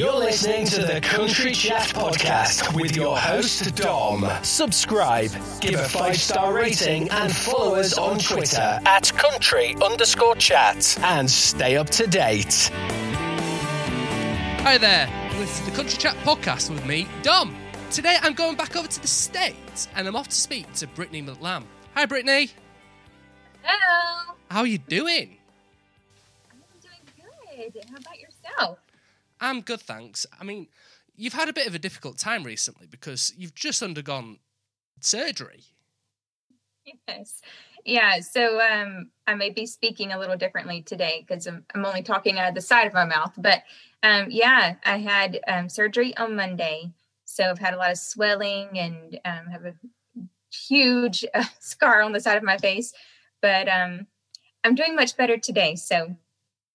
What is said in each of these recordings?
You're listening to the Country Chat Podcast with your host, Dom. Subscribe, give a five star rating, and follow us on Twitter at country underscore chat. And stay up to date. Hi there, this is the Country Chat Podcast with me, Dom. Today I'm going back over to the States and I'm off to speak to Brittany McLamb. Hi, Brittany. Hello. How are you doing? I'm doing good. How about yourself? I'm good, thanks. I mean, you've had a bit of a difficult time recently because you've just undergone surgery. Yes. Yeah. So um, I may be speaking a little differently today because I'm, I'm only talking out of the side of my mouth. But um, yeah, I had um, surgery on Monday. So I've had a lot of swelling and um, have a huge uh, scar on the side of my face. But um, I'm doing much better today. So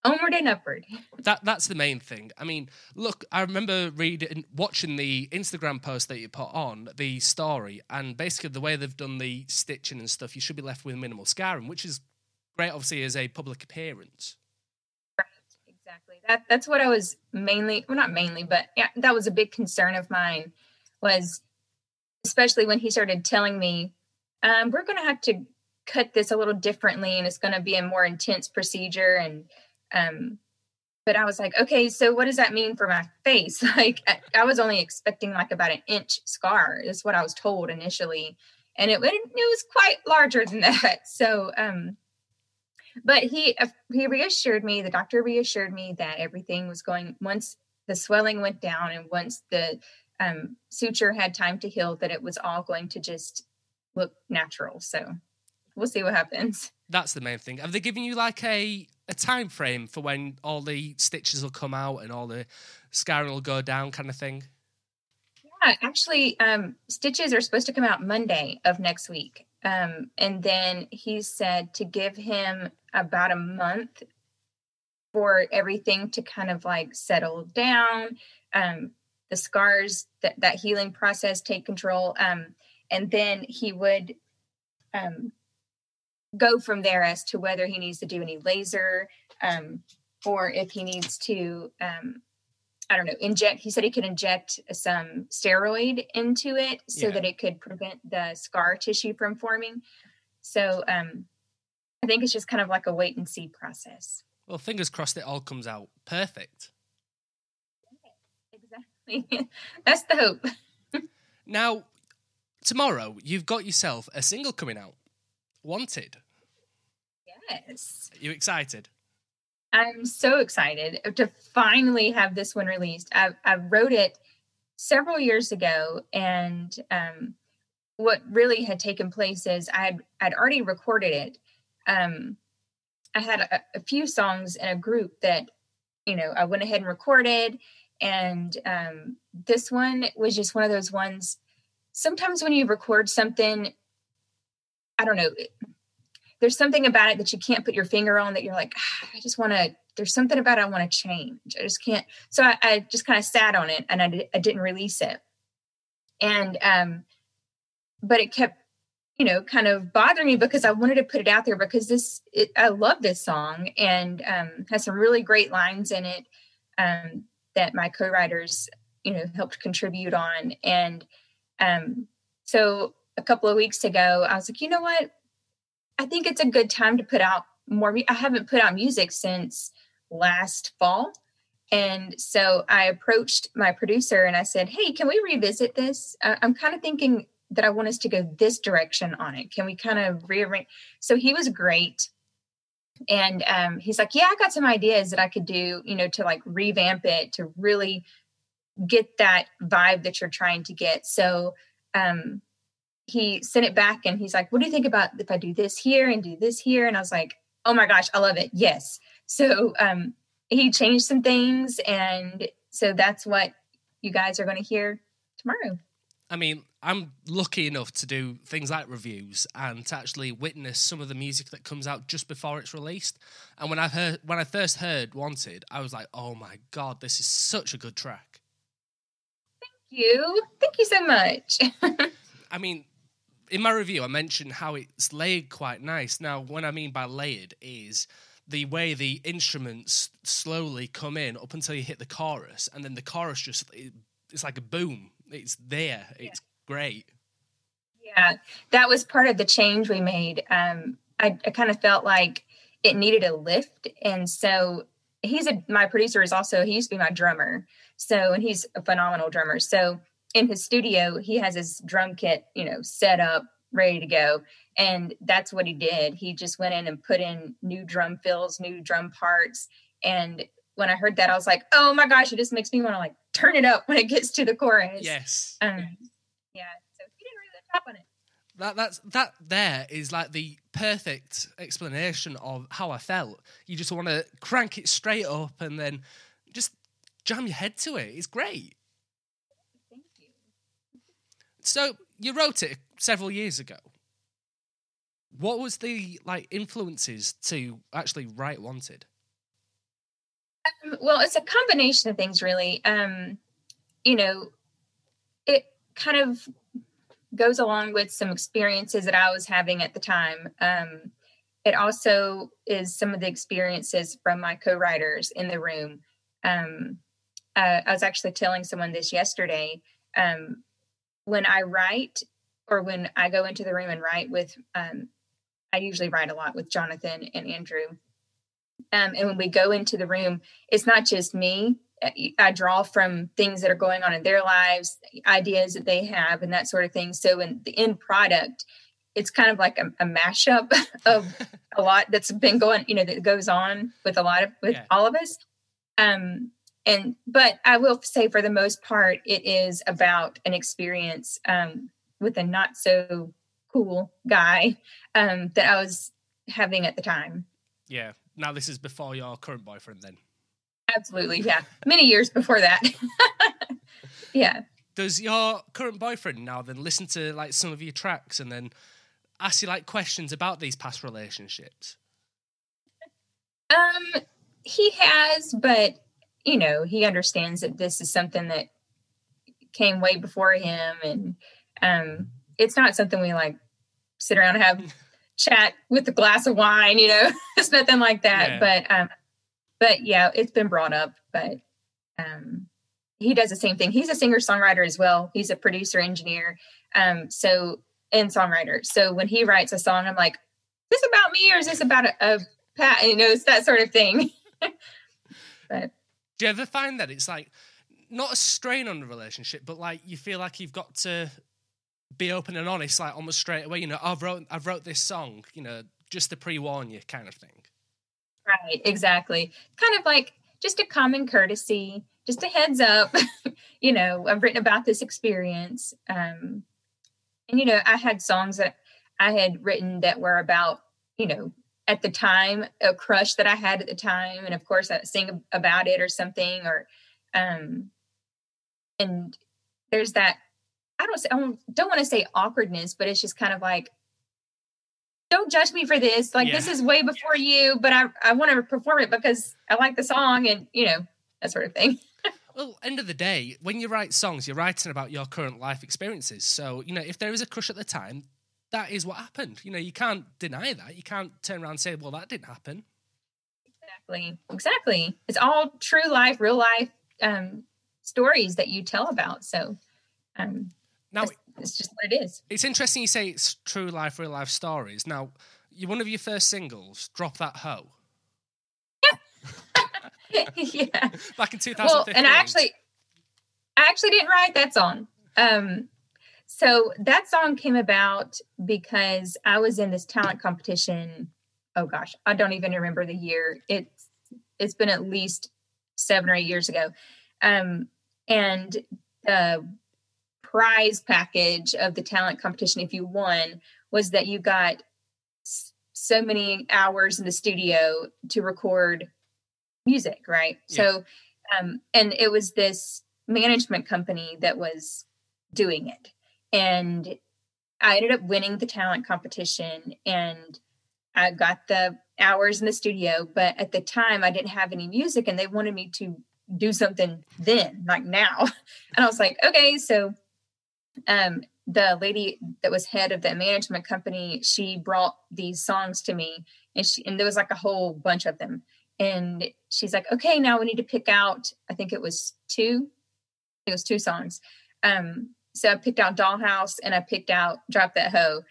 onward and upward. That that's the main thing. I mean, look, I remember reading, watching the Instagram post that you put on the story, and basically the way they've done the stitching and stuff, you should be left with minimal scarring, which is great, obviously, as a public appearance. Right, exactly. That that's what I was mainly, well, not mainly, but yeah, that was a big concern of mine. Was especially when he started telling me, um, "We're going to have to cut this a little differently, and it's going to be a more intense procedure," and um, but I was like, okay, so what does that mean for my face? Like, I, was only expecting like about an inch scar, is what I was told initially, and it, it was quite larger than that. So, um, but he uh, he reassured me. The doctor reassured me that everything was going once the swelling went down and once the um, suture had time to heal, that it was all going to just look natural. So, we'll see what happens. That's the main thing. Have they given you like a a time frame for when all the stitches will come out and all the scarring will go down, kind of thing? Yeah, actually, um, stitches are supposed to come out Monday of next week. Um, and then he said to give him about a month for everything to kind of like settle down, um, the scars, that, that healing process take control. Um, and then he would um, go from there as to whether he needs to do any laser um, or if he needs to um, i don't know inject he said he could inject some steroid into it so Yeah. that it could prevent the scar tissue from forming so um, i think it's just kind of like a wait and see process Well, fingers crossed it all comes out perfect. exactly that's the hope Now, tomorrow you've got yourself a single coming out, Wanted. Yes Are you excited? I'm so excited to finally have this one released. I, I wrote it several years ago, and um, what really had taken place is I had I'd already recorded it. Um, I had a, a few songs in a group that you know I went ahead and recorded, and um, this one was just one of those ones. Sometimes when you record something, I don't know there's something about it that you can't put your finger on that you're like "Ah, i just want to there's something about it i want to change. I just can't so i, I just kind of sat on it and I, I didn't release it. And um but it kept you know kind of bothering me because i wanted to put it out there because this it, i love this song and um has some really great lines in it um that my co-writers you know helped contribute on. And um so a couple of weeks ago i was like you know what I think it's a good time to put out more. I haven't put out music since last fall. And so I approached my producer and I said, Hey, can we revisit this? I- I'm kind of thinking that I want us to go this direction on it. Can we kind of rearrange? So he was great. And um, he's like, Yeah, I got some ideas that I could do, you know, to like revamp it to really get that vibe that you're trying to get. So um, he sent it back and he's like, What do you think about if I do this here and do this here? And I was like, Oh my gosh, I love it. Yes. So um, he changed some things. And so that's what you guys are going to hear tomorrow. I mean, I'm lucky enough to do things like reviews and to actually witness some of the music that comes out just before it's released. And when I heard when I first heard Wanted, I was like, "Oh my god, this is such a good track." Thank you. Thank you so much. I mean, in my review, I mentioned how it's layered quite nice. Now, what I mean by layered is the way the instruments slowly come in up until you hit the chorus, and then the chorus just it, it's like a boom. It's there. It's great. Yeah, that was part of the change we made. Um, I, I kind of felt like it needed a lift, and so he's a my producer is also he used to be my drummer. So and he's a phenomenal drummer. So in his studio, he has his drum kit, you know, set up, ready to go. And that's what he did. He just went in and put in new drum fills, new drum parts. And when I heard that, I was like, oh my gosh, it just makes me want to like turn it up when it gets to the chorus. Yes. Um, yeah. So he didn't really top on it. That that's that there is like the perfect explanation of how I felt. You just want to crank it straight up and then just jam your head to it. It's great. So you wrote it several years ago. What was the like influences to actually write Wanted? Um, well, it's a combination of things, really. Um, you know, it kind of goes along with some experiences that I was having at the time. Um, it also is some of the experiences from my co-writers in the room. Um, uh, I was actually telling someone this yesterday. Um, when I write, or when I go into the room and write with, um, I usually write a lot with Jonathan and Andrew. Um, and when we go into the room, it's not just me. Uh, I draw from things that are going on in their lives, ideas that they have, and that sort of thing. So, in the end product, it's kind of like a, a mashup of a lot that's been going, you know, that goes on with a lot of with Yeah. all of us. Um, and but I will say, for the most part, it is about an experience um, with a not so cool guy um, that I was having at the time. Yeah. Now this is before your current boyfriend then. Absolutely, yeah. Many years before that. yeah. Does your current boyfriend now then listen to like some of your tracks and then ask you like questions about these past relationships? Um, he has, but you know, he understands that this is something that came way before him, and um, it's not something we like sit around and have chat with a glass of wine. You know, it's nothing like that. Yeah. But um, but yeah, it's been brought up. But um, he does the same thing. He's a singer songwriter as well. He's a producer engineer. Um, so and songwriter. So when he writes a song, I'm like, is this about me or is this about a, a Pat? You know, it's that sort of thing. but Do you ever find that it's like not a strain on the relationship, but like you feel like you've got to be open and honest, like almost straight away. You know, I've wrote I've wrote this song, you know, just to pre warn you, kind of thing. right, exactly. Kind of like just a common courtesy, just a heads up. you know, I've written about this experience. Um, and you know, I had songs that I had written that were about, you know, at the time a crush that I had at the time, and of course I sing about it or something, or um, and there's that. I don't say I don't, don't want to say awkwardness, but it's just kind of like, don't judge me for this. Like this is way before you, but I I want to perform it because I like the song, and you know that sort of thing. Well, end of the day, when you write songs, you're writing about your current life experiences. So, you know, if there is a crush at the time, that is what happened. You know, you can't deny that. You can't turn around and say, well, that didn't happen. Exactly. Exactly. It's all true life, real life um, stories that you tell about. So um, Now, it's, just what it is. it's interesting you say it's true life, real life stories. Now, you one of your first singles, Drop That Hoe, Yeah. yeah. back in 2015. Well, and I actually, I actually didn't write that song. Um, so that song came about because I was in this talent competition. Oh gosh, I don't even remember the year. It's it's been at least seven or eight years ago. Um, and the prize package of the talent competition, if you won, was that you got so many hours in the studio to record music, right? Yeah. So, um, and it was this management company that was doing it. And I ended up winning the talent competition and I got the hours in the studio. But at the time, I didn't have any music and they wanted me to do something then, like now. And I was like, okay. So, um, the lady that was head of the management company, she brought these songs to me and she and there was like a whole bunch of them. And she's like, okay, now we need to pick out. I think it was two. It was two songs. Um, so I picked out Dollhouse and I picked out Drop That Hoe.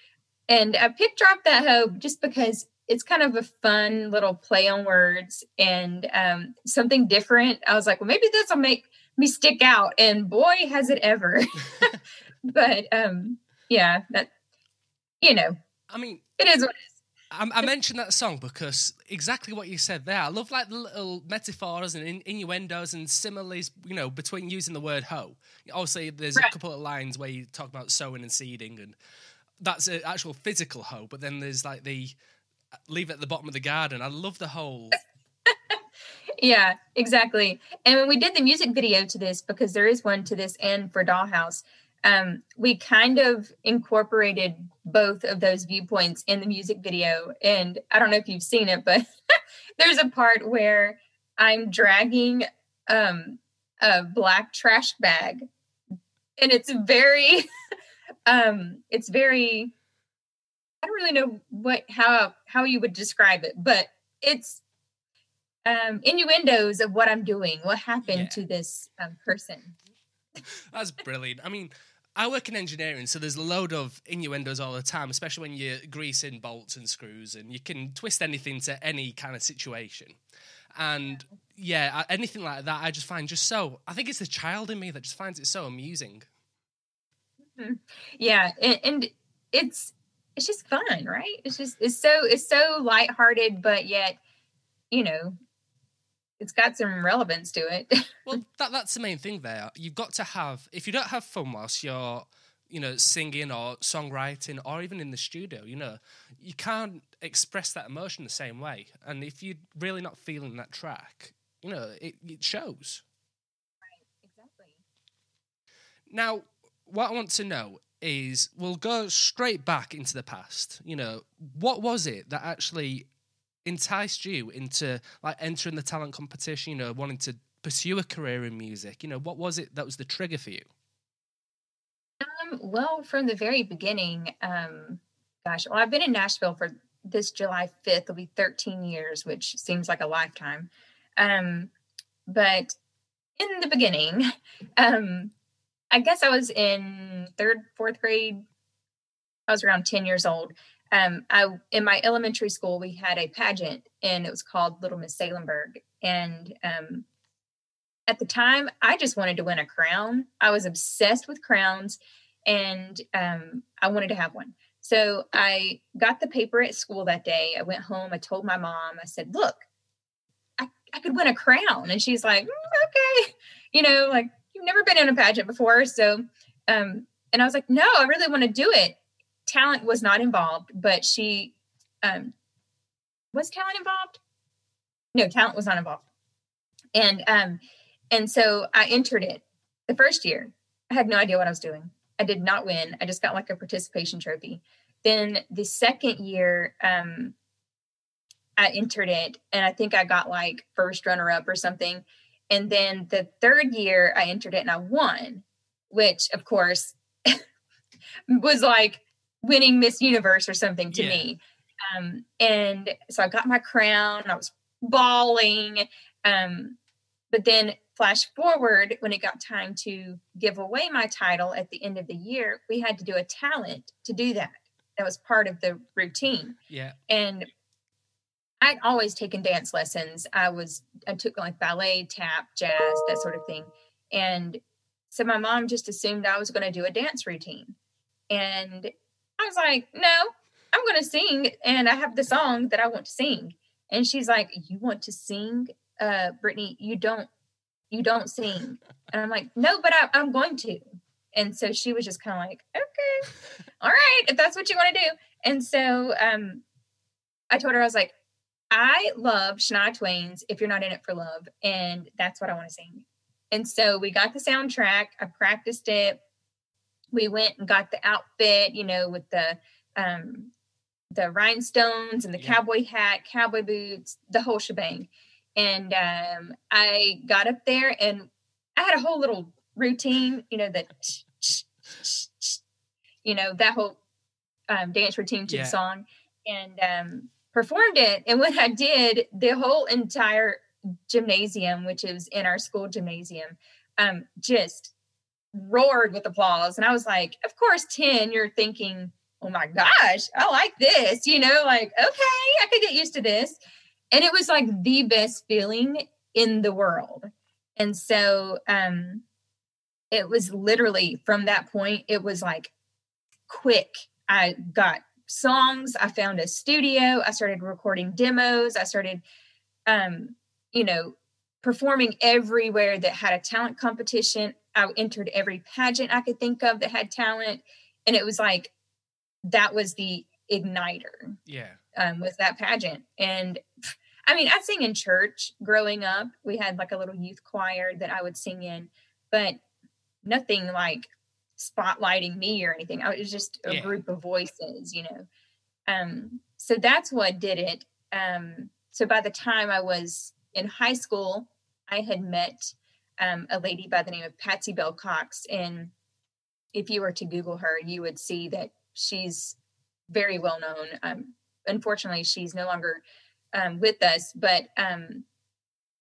And I picked Drop That Hoe just because it's kind of a fun little play on words and um, something different. I was like, well, maybe this will make me stick out. And boy, has it ever. but um, yeah, that, you know, I mean, it is what it is. I, I, mentioned that song because exactly what you said there. I love like the little metaphors and in, innuendos and similes, you know, between using the word hoe. Obviously, there's right. a couple of lines where you talk about sowing and seeding, and that's an actual physical hoe. But then there's like the uh, leave it at the bottom of the garden. I love the whole. yeah, exactly. And when we did the music video to this, because there is one to this and for Dollhouse, um, we kind of incorporated both of those viewpoints in the music video. And I don't know if you've seen it, but there's a part where I'm dragging um, a black trash bag, and it's very, um, it's very. I don't really know what how how you would describe it, but it's um, innuendos of what I'm doing, what happened yeah. to this um, person. That's brilliant. I mean, I work in engineering, so there's a load of innuendos all the time, especially when you're greasing bolts and screws, and you can twist anything to any kind of situation. And yeah, anything like that, I just find just so. I think it's the child in me that just finds it so amusing. Mm-hmm. Yeah, and, and it's it's just fun, right? It's just it's so it's so lighthearted, but yet, you know, it's got some relevance to it. well, that that's the main thing there. You've got to have if you don't have fun whilst you're you know singing or songwriting or even in the studio, you know, you can't express that emotion the same way. And if you're really not feeling that track, you know, it, it shows. Right, exactly. Now, what I want to know is we'll go straight back into the past. You know, what was it that actually enticed you into like entering the talent competition, you know, wanting to pursue a career in music? You know, what was it that was the trigger for you? Um, well, from the very beginning, um, gosh, well, I've been in Nashville for this July 5th, will be 13 years, which seems like a lifetime. Um, but in the beginning, um, I guess I was in third, fourth grade. I was around 10 years old um, I in my elementary school we had a pageant and it was called Little Miss Salemburg. And um, at the time, I just wanted to win a crown. I was obsessed with crowns, and um, I wanted to have one. So I got the paper at school that day. I went home. I told my mom. I said, "Look, I, I could win a crown," and she's like, mm, "Okay, you know, like you've never been in a pageant before, so." Um, and I was like, "No, I really want to do it." Talent was not involved, but she um, was talent involved. No, talent was not involved, and um, and so I entered it the first year. I had no idea what I was doing. I did not win. I just got like a participation trophy. Then the second year, um, I entered it, and I think I got like first runner up or something. And then the third year, I entered it and I won, which of course was like winning Miss Universe or something to yeah. me. Um, and so I got my crown. I was bawling. Um, but then flash forward when it got time to give away my title at the end of the year, we had to do a talent to do that. That was part of the routine. Yeah. And I'd always taken dance lessons. I was I took like ballet, tap, jazz, that sort of thing. And so my mom just assumed I was going to do a dance routine. And I was like, no, I'm going to sing and I have the song that I want to sing. And she's like, you want to sing? Uh, Brittany, you don't, you don't sing. And I'm like, no, but I, I'm going to. And so she was just kind of like, okay, all right, if that's what you want to do. And so um, I told her, I was like, I love Shania Twain's If You're Not In It for Love. And that's what I want to sing. And so we got the soundtrack. I practiced it we went and got the outfit, you know, with the um the rhinestones and the yeah. cowboy hat, cowboy boots, the whole shebang. And um I got up there and I had a whole little routine, you know, that you know, that whole um, dance routine to yeah. the song. And um performed it. And when I did, the whole entire gymnasium, which is in our school gymnasium, um, just roared with applause. And I was like, of course, 10, you're thinking, oh my gosh, I like this, you know, like, okay, I could get used to this. And it was like the best feeling in the world. And so um it was literally from that point, it was like quick. I got songs, I found a studio, I started recording demos, I started um, you know, performing everywhere that had a talent competition. I entered every pageant I could think of that had talent. And it was like that was the igniter. Yeah. Um, was that pageant. And I mean, I sing in church growing up. We had like a little youth choir that I would sing in, but nothing like spotlighting me or anything. I was just a yeah. group of voices, you know. Um, so that's what did it. Um, so by the time I was in high school, I had met um, a lady by the name of Patsy Bale Cox. And if you were to Google her, you would see that she's very well known. Um, unfortunately, she's no longer um, with us, but um,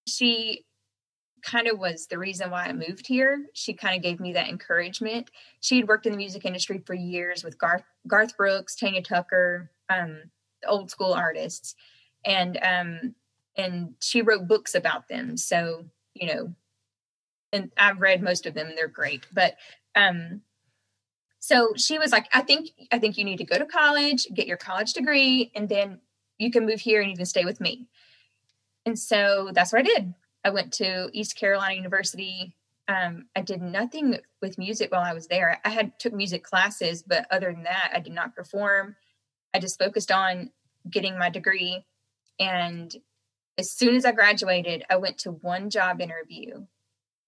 she kind of was the reason why I moved here. She kind of gave me that encouragement. She had worked in the music industry for years with Garth Garth Brooks, Tanya Tucker, um, old school artists, and um, and she wrote books about them. So you know, and I've read most of them. They're great, but um, so she was like, I think I think you need to go to college, get your college degree, and then you can move here and you can stay with me. And so that's what I did. I went to East Carolina University. Um, I did nothing with music while I was there. I had took music classes, but other than that, I did not perform. I just focused on getting my degree. And as soon as I graduated, I went to one job interview.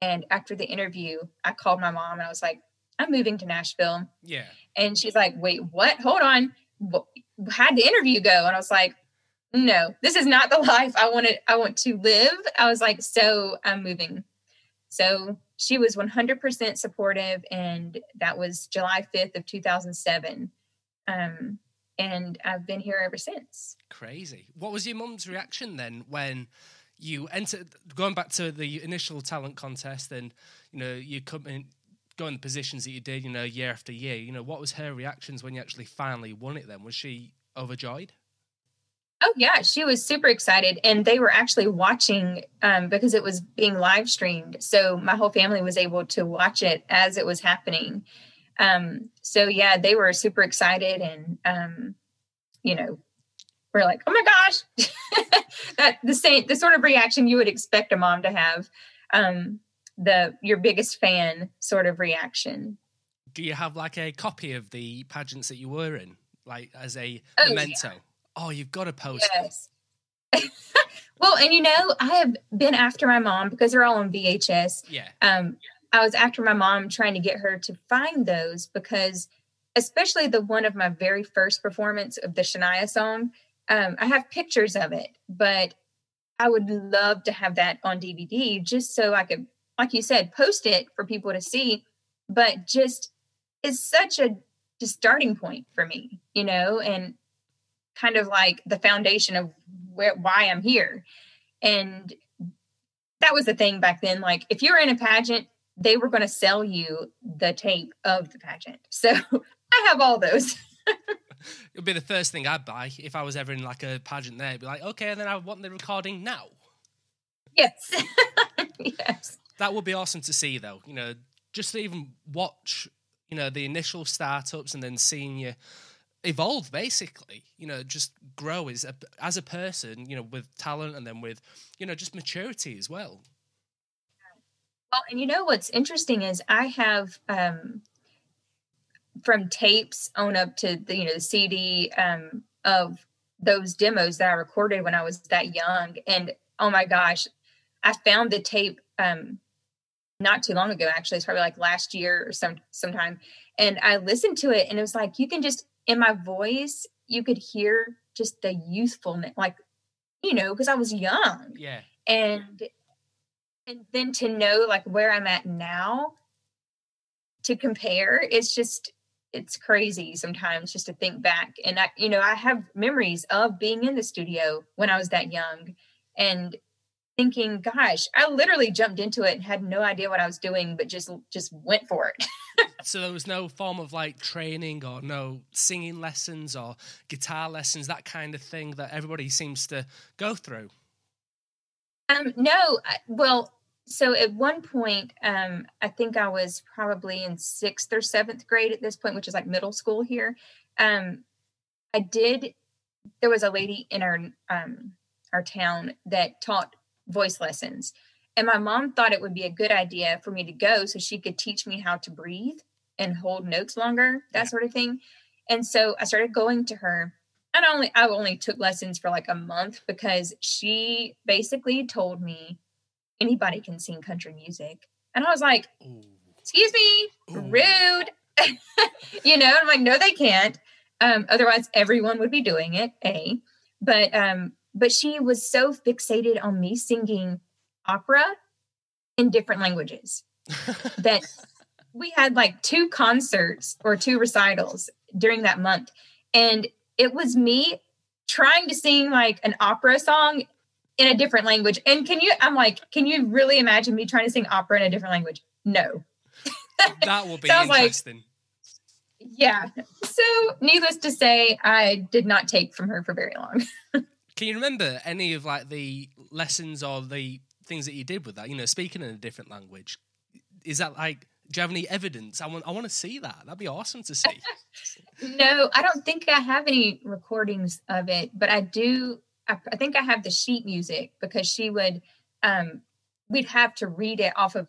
And after the interview, I called my mom and I was like, I'm moving to Nashville. Yeah. And she's like, wait, what? Hold on. How'd the interview go? And I was like, no, this is not the life I wanted. I want to live. I was like, so I'm moving. So she was 100% supportive. And that was July 5th of 2007. Um, and I've been here ever since. Crazy. What was your mum's reaction then when you enter going back to the initial talent contest and, you know, you come in, go in the positions that you did, you know, year after year, you know, what was her reactions when you actually finally won it then? Was she overjoyed? Oh yeah, she was super excited, and they were actually watching um, because it was being live streamed. So my whole family was able to watch it as it was happening. Um, so yeah, they were super excited, and um, you know, we're like, oh my gosh, that the same the sort of reaction you would expect a mom to have. Um, the your biggest fan sort of reaction. Do you have like a copy of the pageants that you were in, like as a oh, memento? Yeah Oh, you've got to post yes. well, and you know, I have been after my mom because they're all on VHS. Yeah. Um, I was after my mom trying to get her to find those because, especially the one of my very first performance of the Shania song, um, I have pictures of it, but I would love to have that on DVD just so I could, like you said, post it for people to see. But just it's such a just starting point for me, you know, and kind of like the foundation of where why I'm here. And that was the thing back then. Like if you're in a pageant, they were going to sell you the tape of the pageant. So I have all those. It would be the first thing I'd buy if I was ever in like a pageant there. It'd be like, okay, and then I want the recording now. Yes. yes. That would be awesome to see though. You know, just to even watch, you know, the initial startups and then seeing you evolve basically you know just grow as a as a person you know with talent and then with you know just maturity as well well and you know what's interesting is i have um from tapes on up to the you know the cd um of those demos that i recorded when i was that young and oh my gosh i found the tape um not too long ago actually it's probably like last year or some sometime and i listened to it and it was like you can just in my voice, you could hear just the youthfulness, like, you know, because I was young. Yeah. And and then to know like where I'm at now to compare, it's just it's crazy sometimes just to think back. And I, you know, I have memories of being in the studio when I was that young and thinking, gosh, I literally jumped into it and had no idea what I was doing, but just just went for it. so there was no form of like training or no singing lessons or guitar lessons, that kind of thing that everybody seems to go through. Um, no, well, so at one point, um, I think I was probably in sixth or seventh grade at this point, which is like middle school here. Um, I did. There was a lady in our um, our town that taught voice lessons, and my mom thought it would be a good idea for me to go so she could teach me how to breathe and hold notes longer, that sort of thing. And so I started going to her. And only I only took lessons for like a month because she basically told me anybody can sing country music. And I was like, excuse me, rude. you know, I'm like, no, they can't. Um, otherwise everyone would be doing it, A. But um, but she was so fixated on me singing opera in different languages that we had like two concerts or two recitals during that month. And it was me trying to sing like an opera song in a different language. And can you, I'm like, can you really imagine me trying to sing opera in a different language? No. that will be interesting. Like, yeah. So, needless to say, I did not take from her for very long. can you remember any of like the lessons or the things that you did with that? You know, speaking in a different language. Is that like, do you have any evidence? I want, I want to see that. That'd be awesome to see. no, I don't think I have any recordings of it, but I do I, I think I have the sheet music because she would um we'd have to read it off of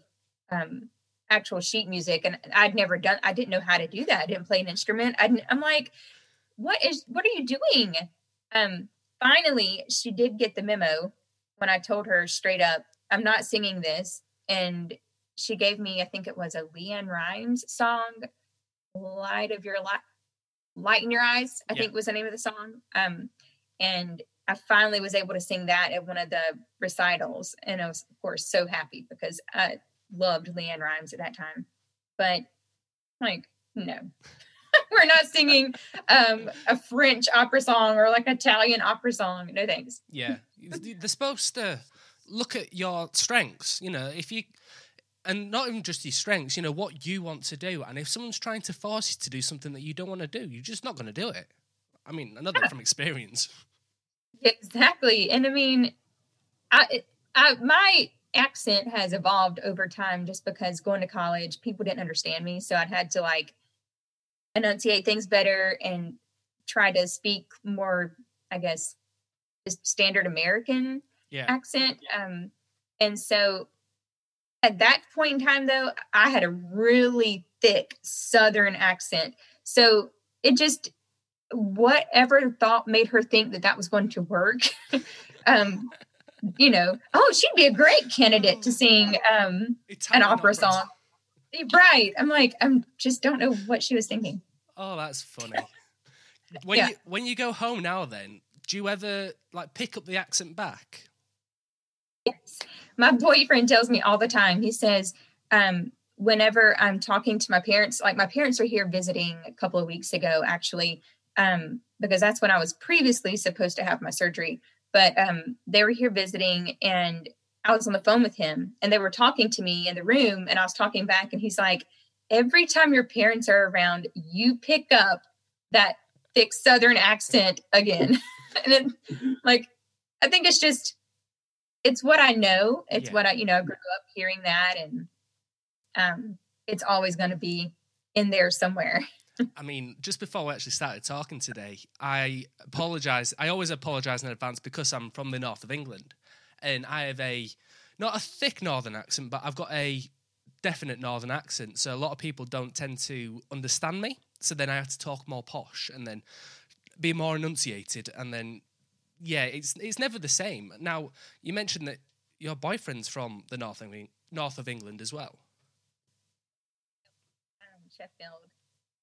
um actual sheet music and I'd never done I didn't know how to do that. I didn't play an instrument. I am like what is what are you doing? Um finally she did get the memo when I told her straight up I'm not singing this and she gave me I think it was a LeAnn Rimes song light of your light light in your eyes I yeah. think was the name of the song um and I finally was able to sing that at one of the recitals. And I was, of course, so happy because I loved LeAnn Rimes at that time. But like, no. We're not singing um, a French opera song or like Italian opera song. No thanks. Yeah. They're supposed to look at your strengths. You know, if you, and not even just your strengths, you know, what you want to do. And if someone's trying to force you to do something that you don't want to do, you're just not going to do it. I mean, another yeah. from experience. Exactly. And I mean, I, I, my accent has evolved over time just because going to college, people didn't understand me. So I'd had to like enunciate things better and try to speak more, I guess, just standard American yeah. accent. Um, and so at that point in time, though, I had a really thick Southern accent. So it just, whatever thought made her think that that was going to work um you know oh she'd be a great candidate to sing um an opera song. right. I'm like i'm just don't know what she was thinking. Oh that's funny. When yeah. you when you go home now then do you ever like pick up the accent back? Yes. My boyfriend tells me all the time. He says um whenever i'm talking to my parents like my parents are here visiting a couple of weeks ago actually um, because that's when I was previously supposed to have my surgery. But um, they were here visiting, and I was on the phone with him, and they were talking to me in the room, and I was talking back, and he's like, "Every time your parents are around, you pick up that thick Southern accent again." and then, like, I think it's just, it's what I know. It's yeah. what I, you know, I grew up hearing that, and um, it's always going to be in there somewhere. I mean, just before we actually started talking today, I apologise. I always apologise in advance because I'm from the north of England, and I have a not a thick northern accent, but I've got a definite northern accent. So a lot of people don't tend to understand me. So then I have to talk more posh and then be more enunciated, and then yeah, it's it's never the same. Now you mentioned that your boyfriend's from the north of north of England as well. Um, Sheffield.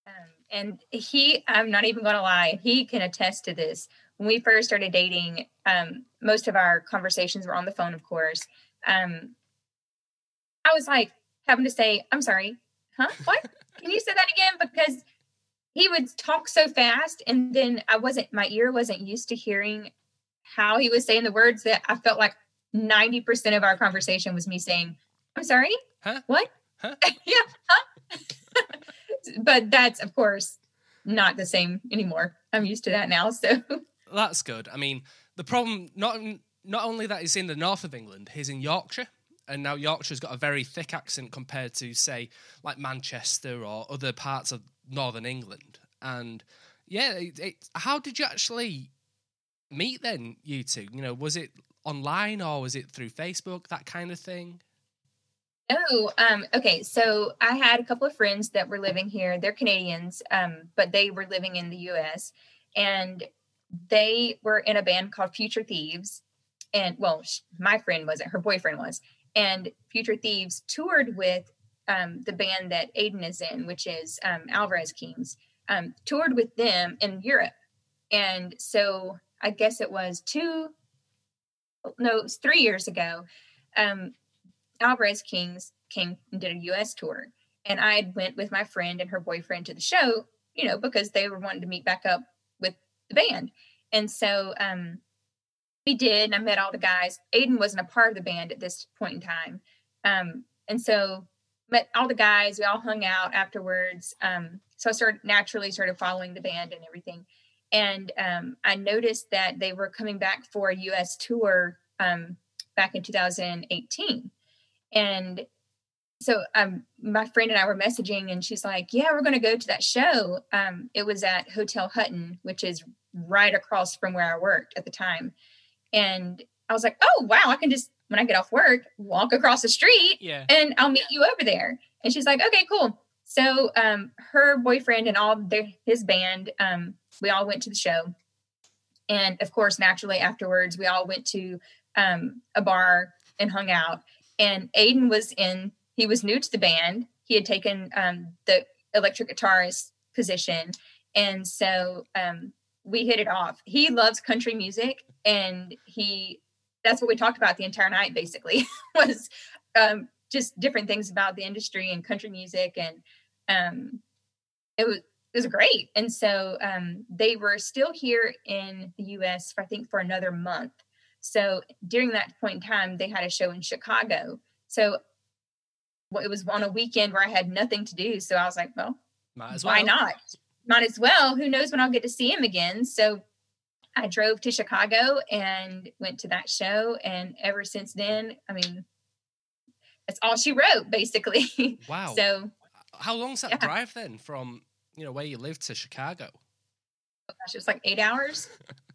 Um, and he, I'm not even going to lie, he can attest to this. When we first started dating, um, most of our conversations were on the phone, of course. Um, I was like having to say, I'm sorry, huh? What? Can you say that again? Because he would talk so fast and then I wasn't my ear wasn't used to hearing how he was saying the words that I felt like 90% of our conversation was me saying, I'm sorry? Huh? What? Huh? yeah. Huh? but that's of course not the same anymore. I'm used to that now. So That's good. I mean, the problem not not only that he's in the north of England, he's in Yorkshire, and now Yorkshire's got a very thick accent compared to say like Manchester or other parts of northern England. And yeah, it, it, how did you actually meet then, you two? You know, was it online or was it through Facebook, that kind of thing? Oh, um, okay. So I had a couple of friends that were living here. They're Canadians, um, but they were living in the US and they were in a band called Future Thieves. And well, sh- my friend wasn't, her boyfriend was. And Future Thieves toured with um, the band that Aiden is in, which is um, Alvarez Kings, um, toured with them in Europe. And so I guess it was two, no, it was three years ago. Um, Alvarez Kings came and did a US tour. And I went with my friend and her boyfriend to the show, you know, because they were wanting to meet back up with the band. And so um, we did, and I met all the guys. Aiden wasn't a part of the band at this point in time. Um, and so met all the guys, we all hung out afterwards. Um, so I started naturally started following the band and everything. And um, I noticed that they were coming back for a US tour um, back in 2018. And so um, my friend and I were messaging, and she's like, "Yeah, we're going to go to that show." Um, it was at Hotel Hutton, which is right across from where I worked at the time. And I was like, "Oh, wow! I can just when I get off work, walk across the street, Yeah. and I'll meet you over there." And she's like, "Okay, cool." So um, her boyfriend and all their, his band, um, we all went to the show, and of course, naturally afterwards, we all went to um, a bar and hung out. And Aiden was in; he was new to the band. He had taken um, the electric guitarist position, and so um, we hit it off. He loves country music, and he that's what we talked about the entire night. Basically, was um, just different things about the industry and country music, and um, it was it was great. And so um, they were still here in the U.S. for I think for another month. So during that point in time, they had a show in Chicago. So it was on a weekend where I had nothing to do. So I was like, well, Might as well. why not? Might as well. Who knows when I'll get to see him again? So I drove to Chicago and went to that show. And ever since then, I mean, that's all she wrote, basically. Wow. so How long's that Yeah. drive then from you know where you live to Chicago? gosh, it was like eight hours.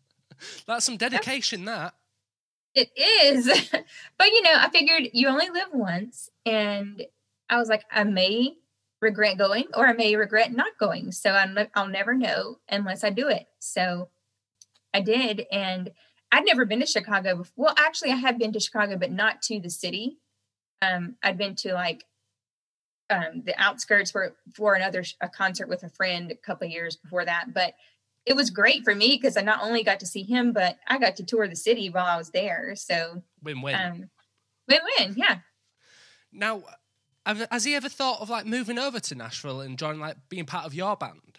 That's some dedication. That It is. but you know, I figured you only live once. And I was like, I may regret going or I may regret not going. So I'm, I'll never know unless I do it. So I did. And I'd never been to Chicago before. Well, actually, I had been to Chicago, but not to the city. Um, I'd been to like um, the outskirts for for another a concert with a friend a couple years before that. But it was great for me because I not only got to see him, but I got to tour the city while I was there. So win win. um, win win, yeah. Now, have, has he ever thought of like moving over to Nashville and joining like being part of your band?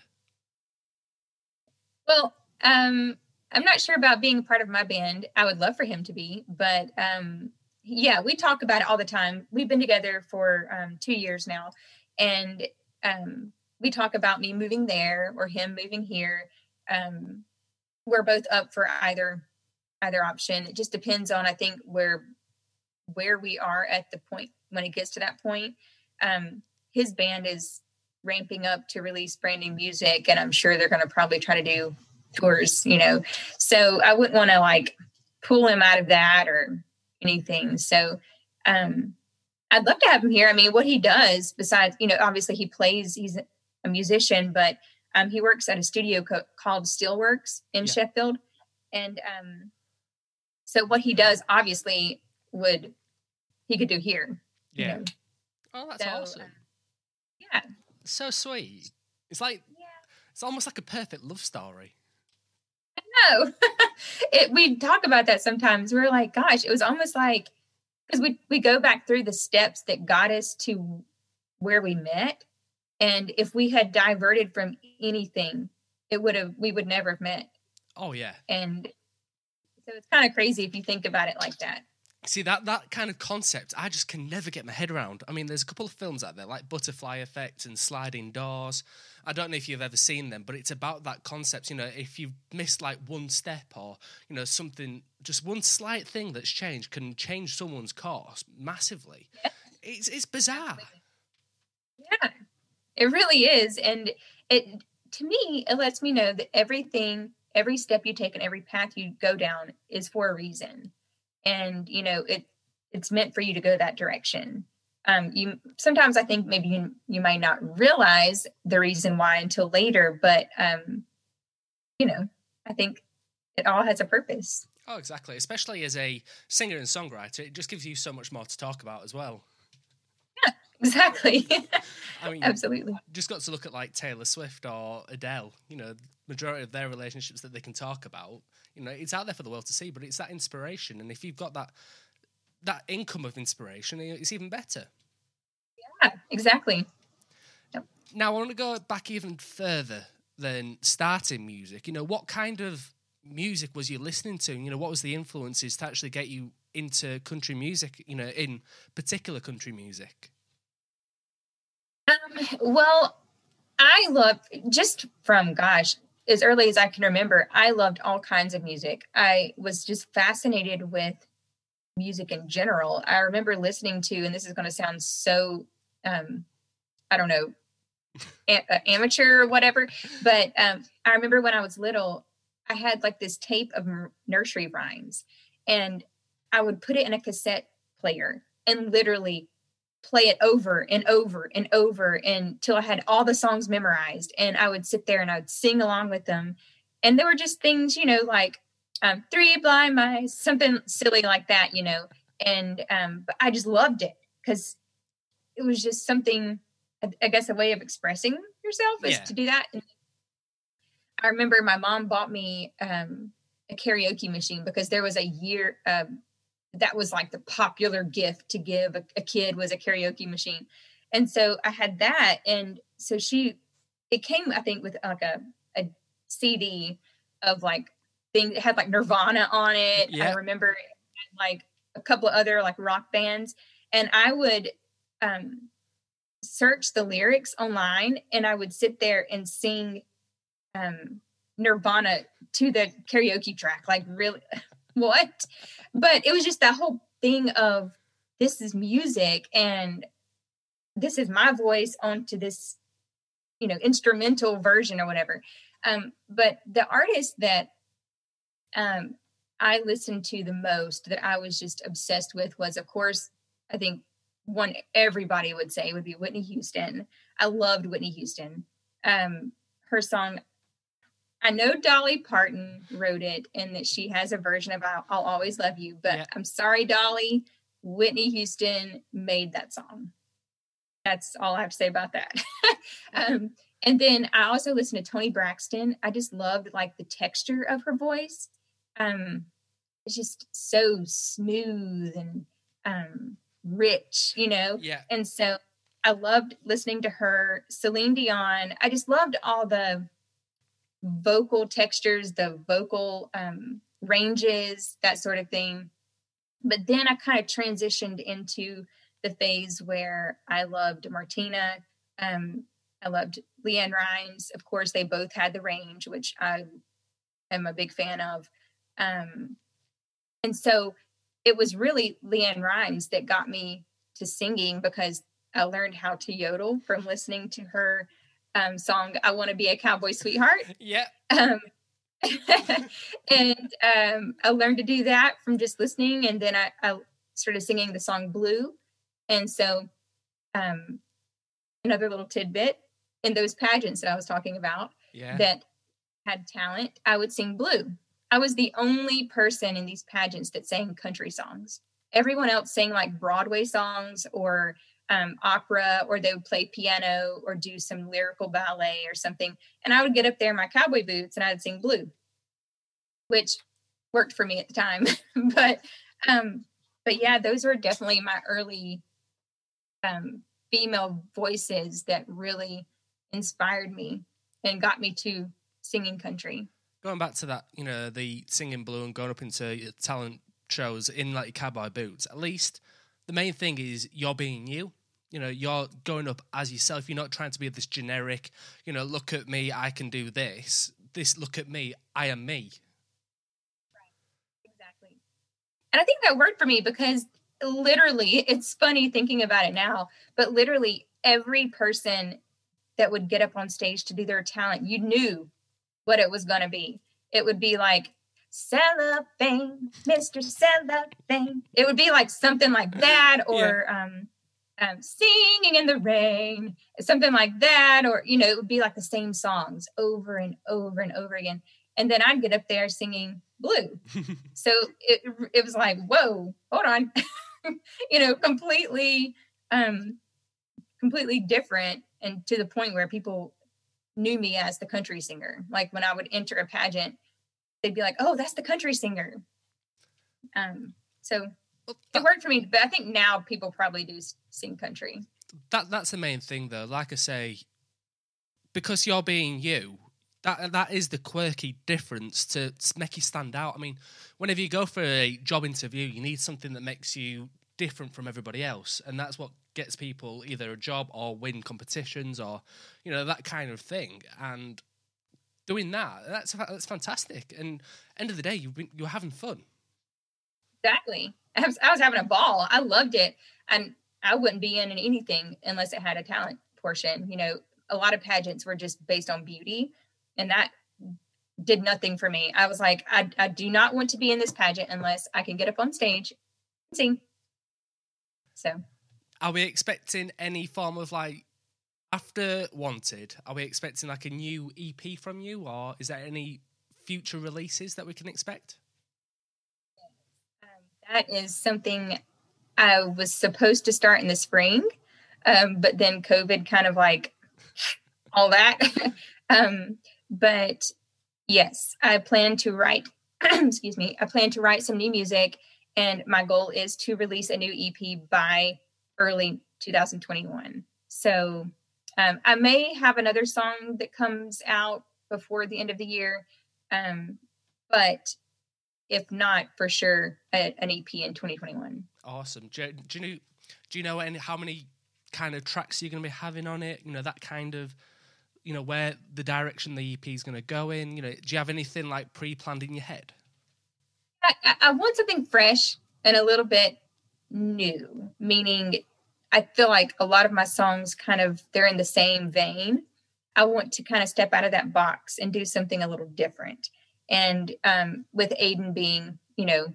Well, um, I'm not sure about being part of my band. I would love for him to be, but um, yeah, we talk about it all the time. We've been together for um, two years now, and um, we talk about me moving there or him moving here. Um, we're both up for either either option. It just depends on I think where where we are at the point when it gets to that point. Um, his band is ramping up to release brand new music, and I'm sure they're going to probably try to do tours. You know, so I wouldn't want to like pull him out of that or anything. So um, I'd love to have him here. I mean, what he does besides, you know, obviously he plays. He's a musician, but um, he works at a studio co- called Steelworks in Yeah. Sheffield, and um, so what he does obviously would he could do here. you Yeah. know. Oh, that's So, awesome. uh, yeah. So sweet. It's like Yeah. it's almost like a perfect love story. No, it, we talk about that sometimes. We're like, gosh, it was almost like because we we go back through the steps that got us to where we met, And if we had diverted from anything, it would have we would never have met. Oh yeah. And so it's kind of crazy if you think about it like that. See that that kind of concept, I just can never get my head around. I mean, there's a couple of films out there like Butterfly Effect and Sliding Doors. I don't know if you've ever seen them, but it's about that concept. You know, if you've missed like one step or you know something, just one slight thing that's changed can change someone's course massively. Yeah. It's it's bizarre. Yeah, it really is, and it to me it lets me know that everything, every step you take, and every path you go down is for a reason. And you know it it's meant for you to go that direction. Um you sometimes i think maybe you you might not realize the reason why until later but um you know i think it all has a purpose. Oh exactly especially as a singer and songwriter it just gives you so much more to talk about as well exactly i mean absolutely just got to look at like taylor swift or adele you know majority of their relationships that they can talk about you know, it's out there for the world to see, but it's that inspiration. And if you've got that that income of inspiration, it's even better. Yeah, exactly. Yep. Now I want to go back even further than starting music. You know, what kind of music was you listening to? You know, what was the influences to actually get you into country music? You know, in particular country music. Um, well, I love just from gosh, as early as I can remember, I loved all kinds of music. I was just fascinated with music in general. I remember listening to, and this is going to sound so, um, I don't know, a- amateur or whatever, but um, I remember when I was little, I had like this tape of nursery rhymes, and I would put it in a cassette player and literally play it over and over and over until I had all the songs memorized. And I would sit there and I would sing along with them. And there were just things, you know, like um, Three Blind Mice, something silly like that, you know. And um, but I just loved it because it was just something, I guess, a way of expressing yourself is yeah. to do that. And I remember my mom bought me um, a karaoke machine because there was a year, um, that was like the popular gift to give a, a kid was a karaoke machine. And so I had that. And so she, it came, I think, with like a, a CD of like things, it had like Nirvana on it. Yeah. I remember like a couple of other like rock bands. And I would um, search the lyrics online and I would sit there and sing um, Nirvana to the karaoke track. Like, really, what? but it was just that whole thing of this is music and this is my voice onto this you know instrumental version or whatever. Um but the artist that um i listened to the most that i was just obsessed with was of course i think one everybody would say would be whitney houston. I loved whitney houston. Um her song I know Dolly Parton wrote it and that she has a version of I'll, I'll Always Love You, but yeah. I'm sorry, Dolly. Whitney Houston made that song. That's all I have to say about that. um, and then I also listened to Toni Braxton. I just loved like the texture of her voice. Um, it's just so smooth and um, rich, you know? Yeah. And so I loved listening to her. Celine Dion. I just loved all the vocal textures, the vocal um, ranges, that sort of thing. But then I kind of transitioned into the phase where I loved Martina. Um, I loved LeAnn Rimes. Of course, they both had the range, which I am a big fan of. Um, and so it was really LeAnn Rimes that got me to singing because I learned how to yodel from listening to her um, song "I Want to Be a Cowboy Sweetheart." Yeah. Um, and um, I learned to do that from just listening, and then I, I started singing the song "Blue," and so um, another little tidbit in those pageants that I was talking about yeah. that had talent, I would sing blue. I was the only person in these pageants that sang country songs. Everyone else sang like Broadway songs or um, opera or they would play piano or do some lyrical ballet or something. And I would get up there in my cowboy boots and I'd sing blue, which worked for me at the time. but um, but yeah, those were definitely my early um, female voices that really inspired me and got me to singing country. Going back to that, you know, the singing blue and going up into talent shows in like cowboy boots, at least the main thing is you're being you. You know, you're going up as yourself. You're not trying to be this generic, you know, look at me, I can do this. This, look at me, I am me. Right. Exactly. And I think that worked for me because literally, it's funny thinking about it now, but literally every person that would get up on stage to do their talent, you knew what it was going to be. It would be like, cellophane, Mr. Cellophane. It would be like something like that, or yeah. um, um, singing in the rain, something like that, or you know, it would be like the same songs over and over and over again. And then I'd get up there singing blue. so it it was like, whoa, hold on, you know, completely um completely different and to the point where people knew me as the country singer. Like when I would enter a pageant, they'd be like, "Oh, that's the country singer." Um, so it worked for me, but I think now people probably do sing country. That that's the main thing, though. Like I say, because you're being you, that that is the quirky difference to make you stand out. I mean, whenever you go for a job interview, you need something that makes you different from everybody else, and that's what gets people either a job or win competitions or you know that kind of thing. And doing that. That's that's fantastic. And end of the day, you've been, you're having fun. Exactly. I was, I was having a ball. I loved it, and I wouldn't be in anything unless it had a talent portion. You know, a lot of pageants were just based on beauty, and that did nothing for me. I was like, I, I do not want to be in this pageant unless I can get up on stage and sing. So, are we expecting any form of like after Wanted, are we expecting like a new EP from you, or is there any future releases that we can expect? That is something I was supposed to start in the spring, um, but then COVID kind of like all that. um, but yes, I plan to write. excuse me. I plan to write some new music, and my goal is to release a new EP by early 2021. So um, I may have another song that comes out before the end of the year, um, but if not, for sure, an EP in 2021. Awesome. Do, do you know? Do you know any, how many kind of tracks you're going to be having on it? You know that kind of, you know where the direction the EP is going to go in. You know, do you have anything like pre-planned in your head? I, I want something fresh and a little bit new, meaning I feel like a lot of my songs kind of they're in the same vein. I want to kind of step out of that box and do something a little different. And um, with Aiden being, you know,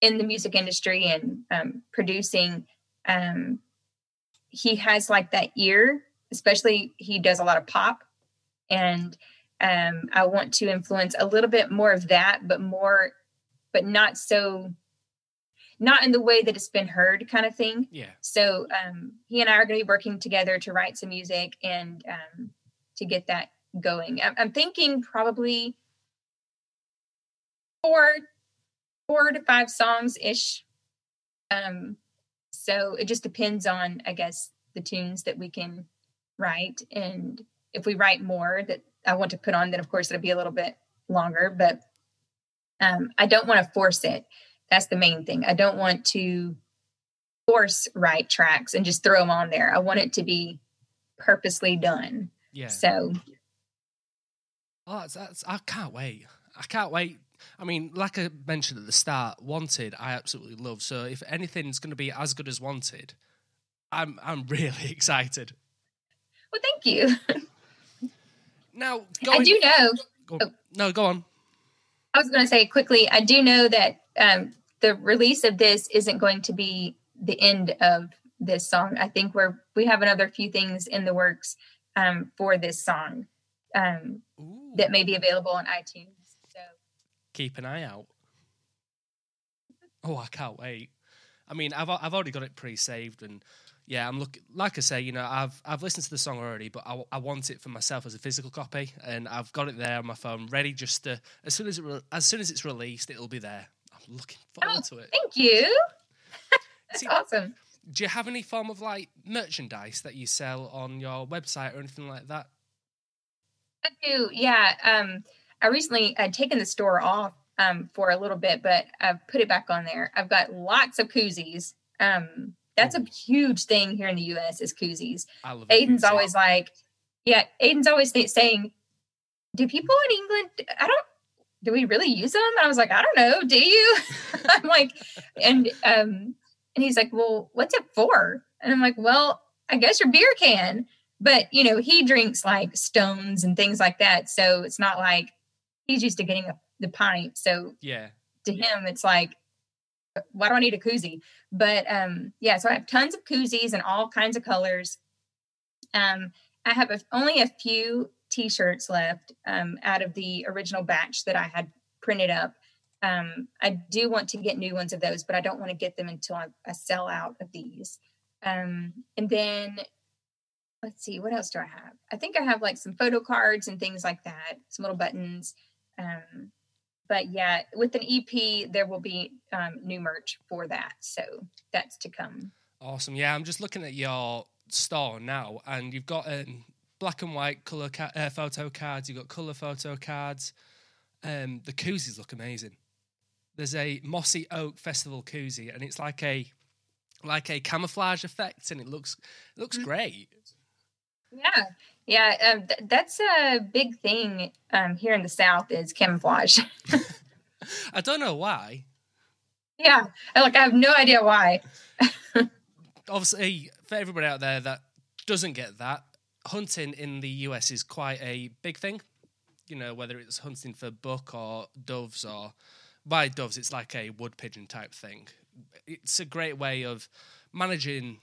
in the music industry and um, producing, um, he has like that ear, especially he does a lot of pop. And um, I want to influence a little bit more of that, but more, but not so not in the way that it's been heard kind of thing. Yeah. So um, he and I are going to be working together to write some music and um, to get that going. I'm, I'm thinking probably four, four to five songs ish. Um, so it just depends on, I guess, the tunes that we can write. And if we write more that I want to put on, then of course it'll be a little bit longer, but um, I don't want to force it. That's the main thing. I don't want to force write tracks and just throw them on there. I want it to be purposely done. Yeah. So. Oh, that's, that's, I can't wait. I can't wait. I mean, like I mentioned at the start, Wanted, I absolutely love. So if anything's going to be as good as Wanted, I'm I'm really excited. Well, thank you. now, going, I do know. Go, oh, no, go on. I was going to say quickly. I do know that um, the release of this isn't going to be the end of this song. I think we're we have another few things in the works um, for this song um, that may be available on iTunes. Keep an eye out. Oh, I can't wait. I mean, I've I've already got it pre-saved, and yeah, I'm looking. Like I say, you know, I've I've listened to the song already, but I, I want it for myself as a physical copy, and I've got it there on my phone, ready just to as soon as it re- as soon as it's released, it'll be there I'm looking forward oh, to it. Thank you. That's See, awesome. Do you have any form of like merchandise that you sell on your website or anything like that? I do, yeah. Um, I recently had taken the store off um, for a little bit, but I've put it back on there. I've got lots of koozies. Um, that's a huge thing here in the U.S. is koozies. Aiden's koozie. always like, yeah, Aiden's always saying, "Do people in England? I don't. Do we really use them?" And I was like, "I don't know. Do you?" I'm like, and um, and he's like, "Well, what's it for?" And I'm like, "Well, I guess your beer can." But you know, he drinks like stones and things like that, so it's not like he's used to getting the pint. So yeah, to him, it's like, why do I need a koozie? But um, yeah, so I have tons of koozies and all kinds of colors. Um, I have a, only a few t-shirts left um, out of the original batch that I had printed up. Um, I do want to get new ones of those, but I don't want to get them until I, I sell out of these. Um, and then let's see, what else do I have? I think I have like some photo cards and things like that, some little buttons. Um, but yeah, with an EP, there will be um, new merch for that. So that's to come. Awesome. Yeah, I'm just looking at your store now, and you've got um, black and white color ca- uh, photo cards. You've got color photo cards. Um, the koozies look amazing. There's a mossy oak festival koozie, and it's like a like a camouflage effect, and it looks it looks mm-hmm. great. Yeah, yeah, um, th- that's a big thing um, here in the South is camouflage. I don't know why. Yeah, like I have no idea why. Obviously, for everybody out there that doesn't get that, hunting in the US is quite a big thing. You know, whether it's hunting for buck or doves, or by doves, it's like a wood pigeon type thing. It's a great way of managing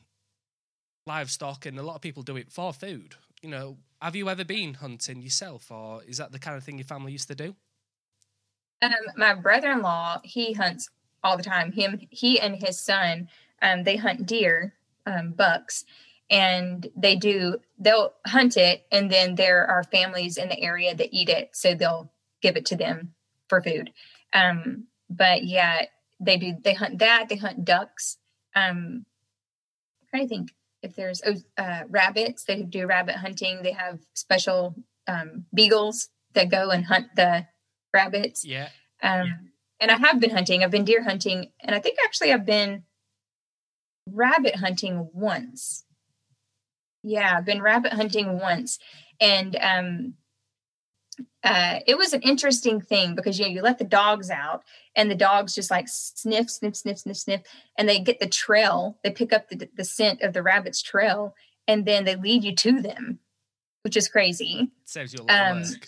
livestock, and a lot of people do it for food you know, have you ever been hunting yourself, or is that the kind of thing your family used to do? Um, my brother-in-law, he hunts all the time. Him, he and his son, um, they hunt deer, um, bucks, and they do. They'll hunt it, and then there are families in the area that eat it, so they'll give it to them for food. Um, but yeah, they do. They hunt that. They hunt ducks. Um, I think if there's oh, uh, rabbits, they do rabbit hunting. They have special um, beagles that go and hunt the rabbits. Yeah. Um, yeah. And I have been hunting. I've been deer hunting, and I think actually I've been rabbit hunting once. Yeah, I've been rabbit hunting once, and um, uh, it was an interesting thing because you know you let the dogs out and the dogs just like sniff, sniff, sniff, sniff, sniff, and they get the trail. They pick up the, the scent of the rabbit's trail, and then they lead you to them, which is crazy. it saves you a lot um, of work.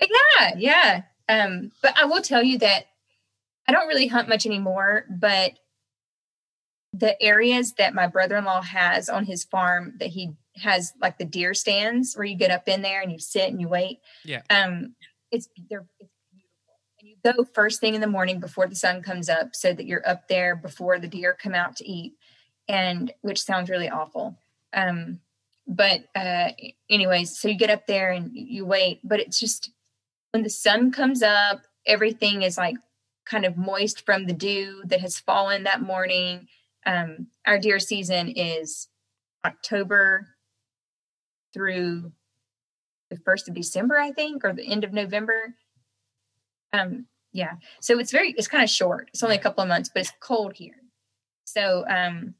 Yeah, yeah. Um, but I will tell you that I don't really hunt much anymore, but the areas that my brother-in-law has on his farm that he has like the deer stands where you get up in there and you sit and you wait. Yeah. Um, it's they're it's beautiful, and you go first thing in the morning before the sun comes up, so that you're up there before the deer come out to eat, and which sounds really awful. Um, but uh, anyways, so you get up there and you wait, but it's just when the sun comes up, everything is like kind of moist from the dew that has fallen that morning. Um, our deer season is October through the first of December, I think, or the end of November. Um, yeah. So it's very, it's kind of short. It's only a couple of months, but it's cold here. So um,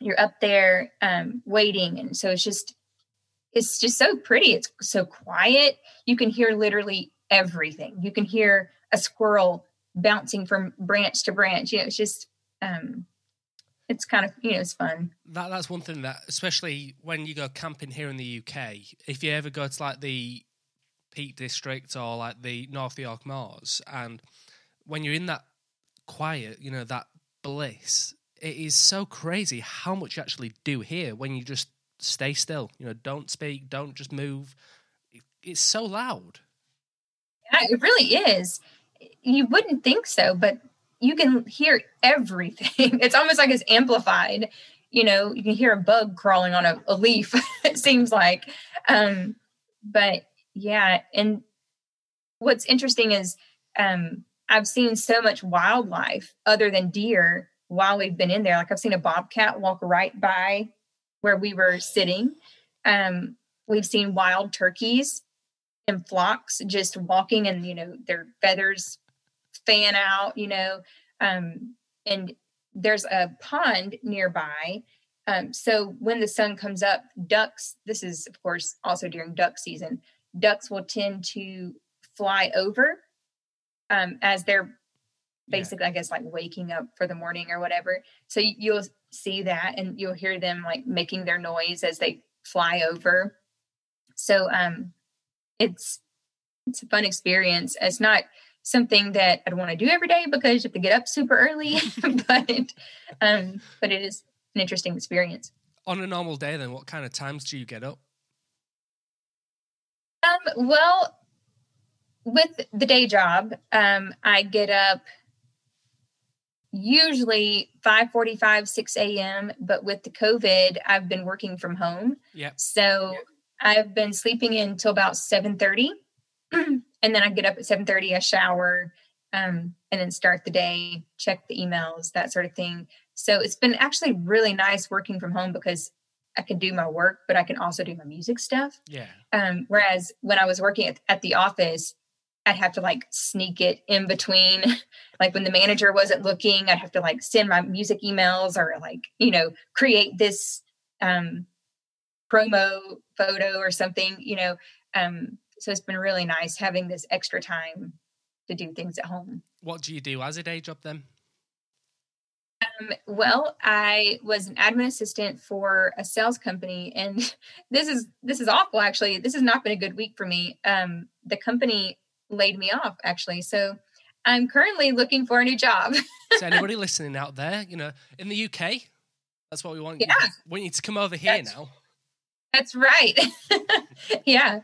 you're up there um, waiting, and so it's just, it's just so pretty. It's so quiet. You can hear literally everything. You can hear a squirrel bouncing from branch to branch. You know, it's just um, it's kind of you know it's fun. That that's one thing that especially when you go camping hear in the UK, if you ever go to like the Peak District or like the North York Moors, and when you're in that quiet, you know that bliss, it is so crazy how much you actually do here when you just stay still. You know, don't speak, don't just move. It's so loud. Yeah, it really is. You wouldn't think so, but you can hear everything. It's almost like it's amplified. You know, you can hear a bug crawling on a, a leaf, it seems like. Um, but yeah, and what's interesting is um, I've seen so much wildlife other than deer while we've been in there. Like I've seen a bobcat walk right by where we were sitting. Um, we've seen wild turkeys in flocks just walking and you know their feathers fan out you know um, and there's a pond nearby um, so when the sun comes up ducks this is of course also during duck season ducks will tend to fly over um, as they're basically yeah. i guess like waking up for the morning or whatever so you'll see that and you'll hear them like making their noise as they fly over so um it's it's a fun experience. It's not something that I'd want to do every day because you have to get up super early, but um, but it is an interesting experience. On a normal day, then, what kind of times do you get up? Um, well, with the day job, um, I get up usually 5.45 6 a.m but with the covid i've been working from home yeah so I've been sleeping until about 7:30. and then I get up at 7:30, I shower, um, and then start the day, check the emails, that sort of thing. So it's been actually really nice working from home because I can do my work, but I can also do my music stuff. Yeah. Um, whereas when I was working at, at the office, I'd have to like sneak it in between. like when the manager wasn't looking, I'd have to like send my music emails or like, you know, create this um promo photo or something, you know. Um, so it's been really nice having this extra time to do things at home. What do you do as a day job then? Um, well, I was an admin assistant for a sales company, and this is this is awful. Actually, this has not been a good week for me. Um, the company laid me off actually, so I'm currently looking for a new job. so anybody listening out there, you know, in the UK, that's what we want. Yeah, we need to come over here that's, now. That's right. yeah.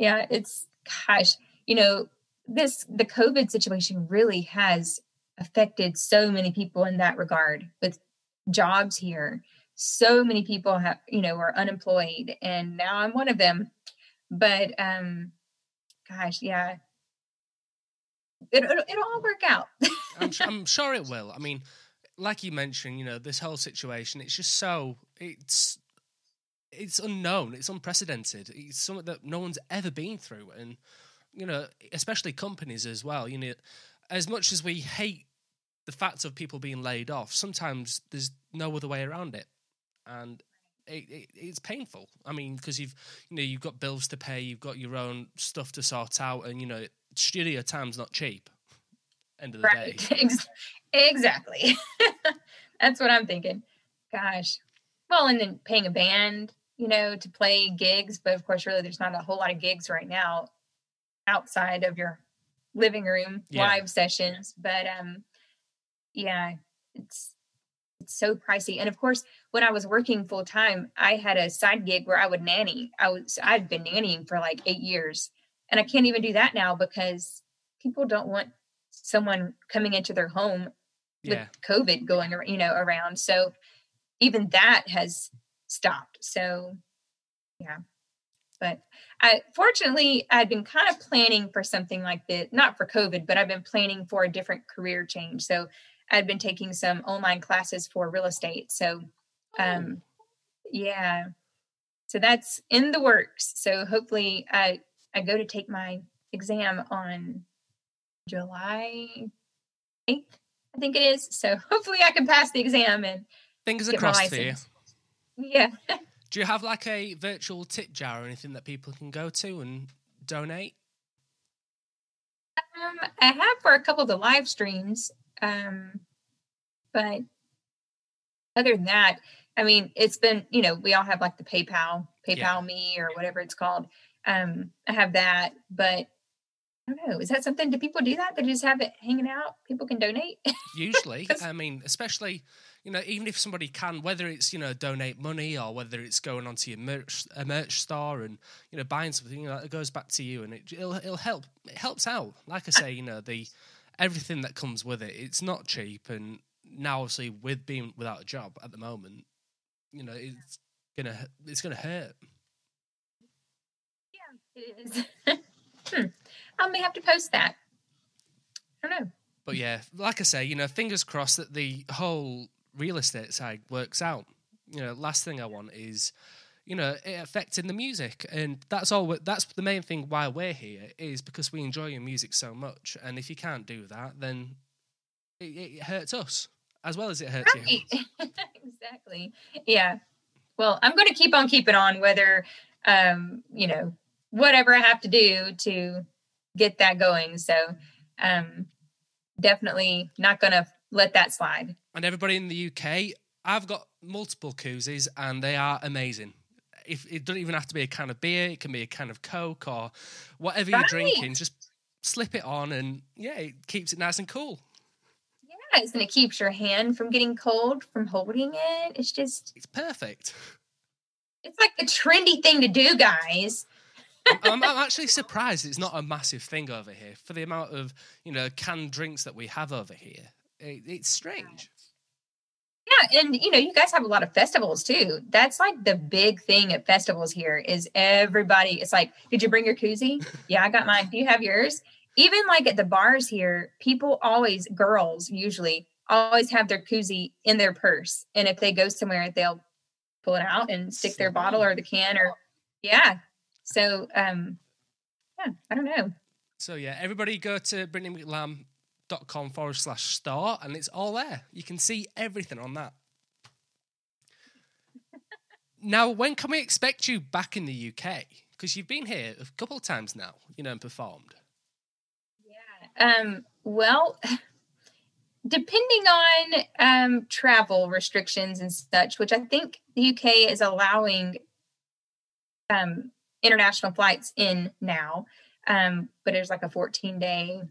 Yeah. It's, gosh, you know, this, the COVID situation really has affected so many people in that regard with jobs here. So many people have, you know, are unemployed and now I'm one of them. But, um, gosh, yeah, it, will it'll all work out. I'm, I'm sure it will. I mean, like you mentioned, you know, this whole situation, it's just so, it's, it's unknown, it's unprecedented. It's something that no one's ever been through, and you know, especially companies as well. You know, as much as we hate the fact of people being laid off, sometimes there's no other way around it, and it, it, it's painful. I mean, because you've you know you've got bills to pay, you've got your own stuff to sort out, and you know, studio time's not cheap. End of the right. day, exactly. That's what I'm thinking. Gosh, well, and then paying a band you know, to play gigs. But of course, really, there's not a whole lot of gigs right now outside of your living room yeah. live sessions. But um, yeah, it's it's so pricey. And of course, when I was working full time, I had a side gig where I would nanny. I was I'd been nannying for like eight years, and I can't even do that now because people don't want someone coming into their home yeah. with COVID going, you know, around. So even that has stopped. So, yeah. But I fortunately I'd been kind of planning for something like this, not for COVID, but I've been planning for a different career change. So I'd been taking some online classes for real estate. So um yeah. So that's in the works. So hopefully I I go to take my exam on July 8th, I think it is. So hopefully I can pass the exam and fingers crossed for you. Yeah. Do you have like a virtual tip jar or anything that people can go to and donate? Um, I have for a couple of the live streams, um, but other than that, I mean, it's been you know we all have like the PayPal, PayPal yeah. me or whatever it's called. Um, I have that, but I don't know. Is that something? Do people do that? They just have it hanging out. People can donate. Usually, I mean, especially you know, even if somebody can, whether it's you know donate money or whether it's going onto your merch a merch store and you know buying something, you know, it goes back to you and it, will it'll help. It helps out. Like I say, you know, the everything that comes with it. It's not cheap, and now obviously with being without a job at the moment, you know, it's gonna it's gonna hurt. Yeah, it is. hmm. I may have to post that. I don't know. But yeah, like I say, you know, fingers crossed that the whole real estate side works out. You know, last thing I want is, you know, it affecting the music, and that's all. That's the main thing why we're here is because we enjoy your music so much. And if you can't do that, then it, it hurts us as well as it hurts right. you. exactly. Yeah. Well, I'm going to keep on keeping on, whether um, you know whatever I have to do to get that going. So, um, definitely not going to let that slide. And everybody in the UK, I've got multiple koozies and they are amazing. If it doesn't even have to be a can of beer, it can be a can of Coke or whatever right. you're drinking, just slip it on and yeah, it keeps it nice and cool. Yeah, and it keeps your hand from getting cold from holding it. It's just It's perfect. It's like a trendy thing to do, guys. I'm, I'm, actually surprised it's not a massive thing over here for the amount of you know canned drinks that we have over here. It, it's strange. Yeah, and you know, you guys have a lot of festivals too. That's like the big thing at festivals here is everybody. It's like, did you bring your koozie? yeah, I got mine. Do you have yours? Even like at the bars here, people always, girls usually, always have their koozie in their purse, and if they go somewhere, they'll pull it out and stick their bottle or the can or yeah so um yeah i don't know so yeah everybody go to britneymclamb.com forward slash store and it's all there. You can see everything on that. Now when can we expect you back in the uk because you've been here a couple of times now you know and performed. Yeah um well depending on um, travel restrictions and such, which I think the UK is allowing um, international flights in now, um, but there's like a 14 day.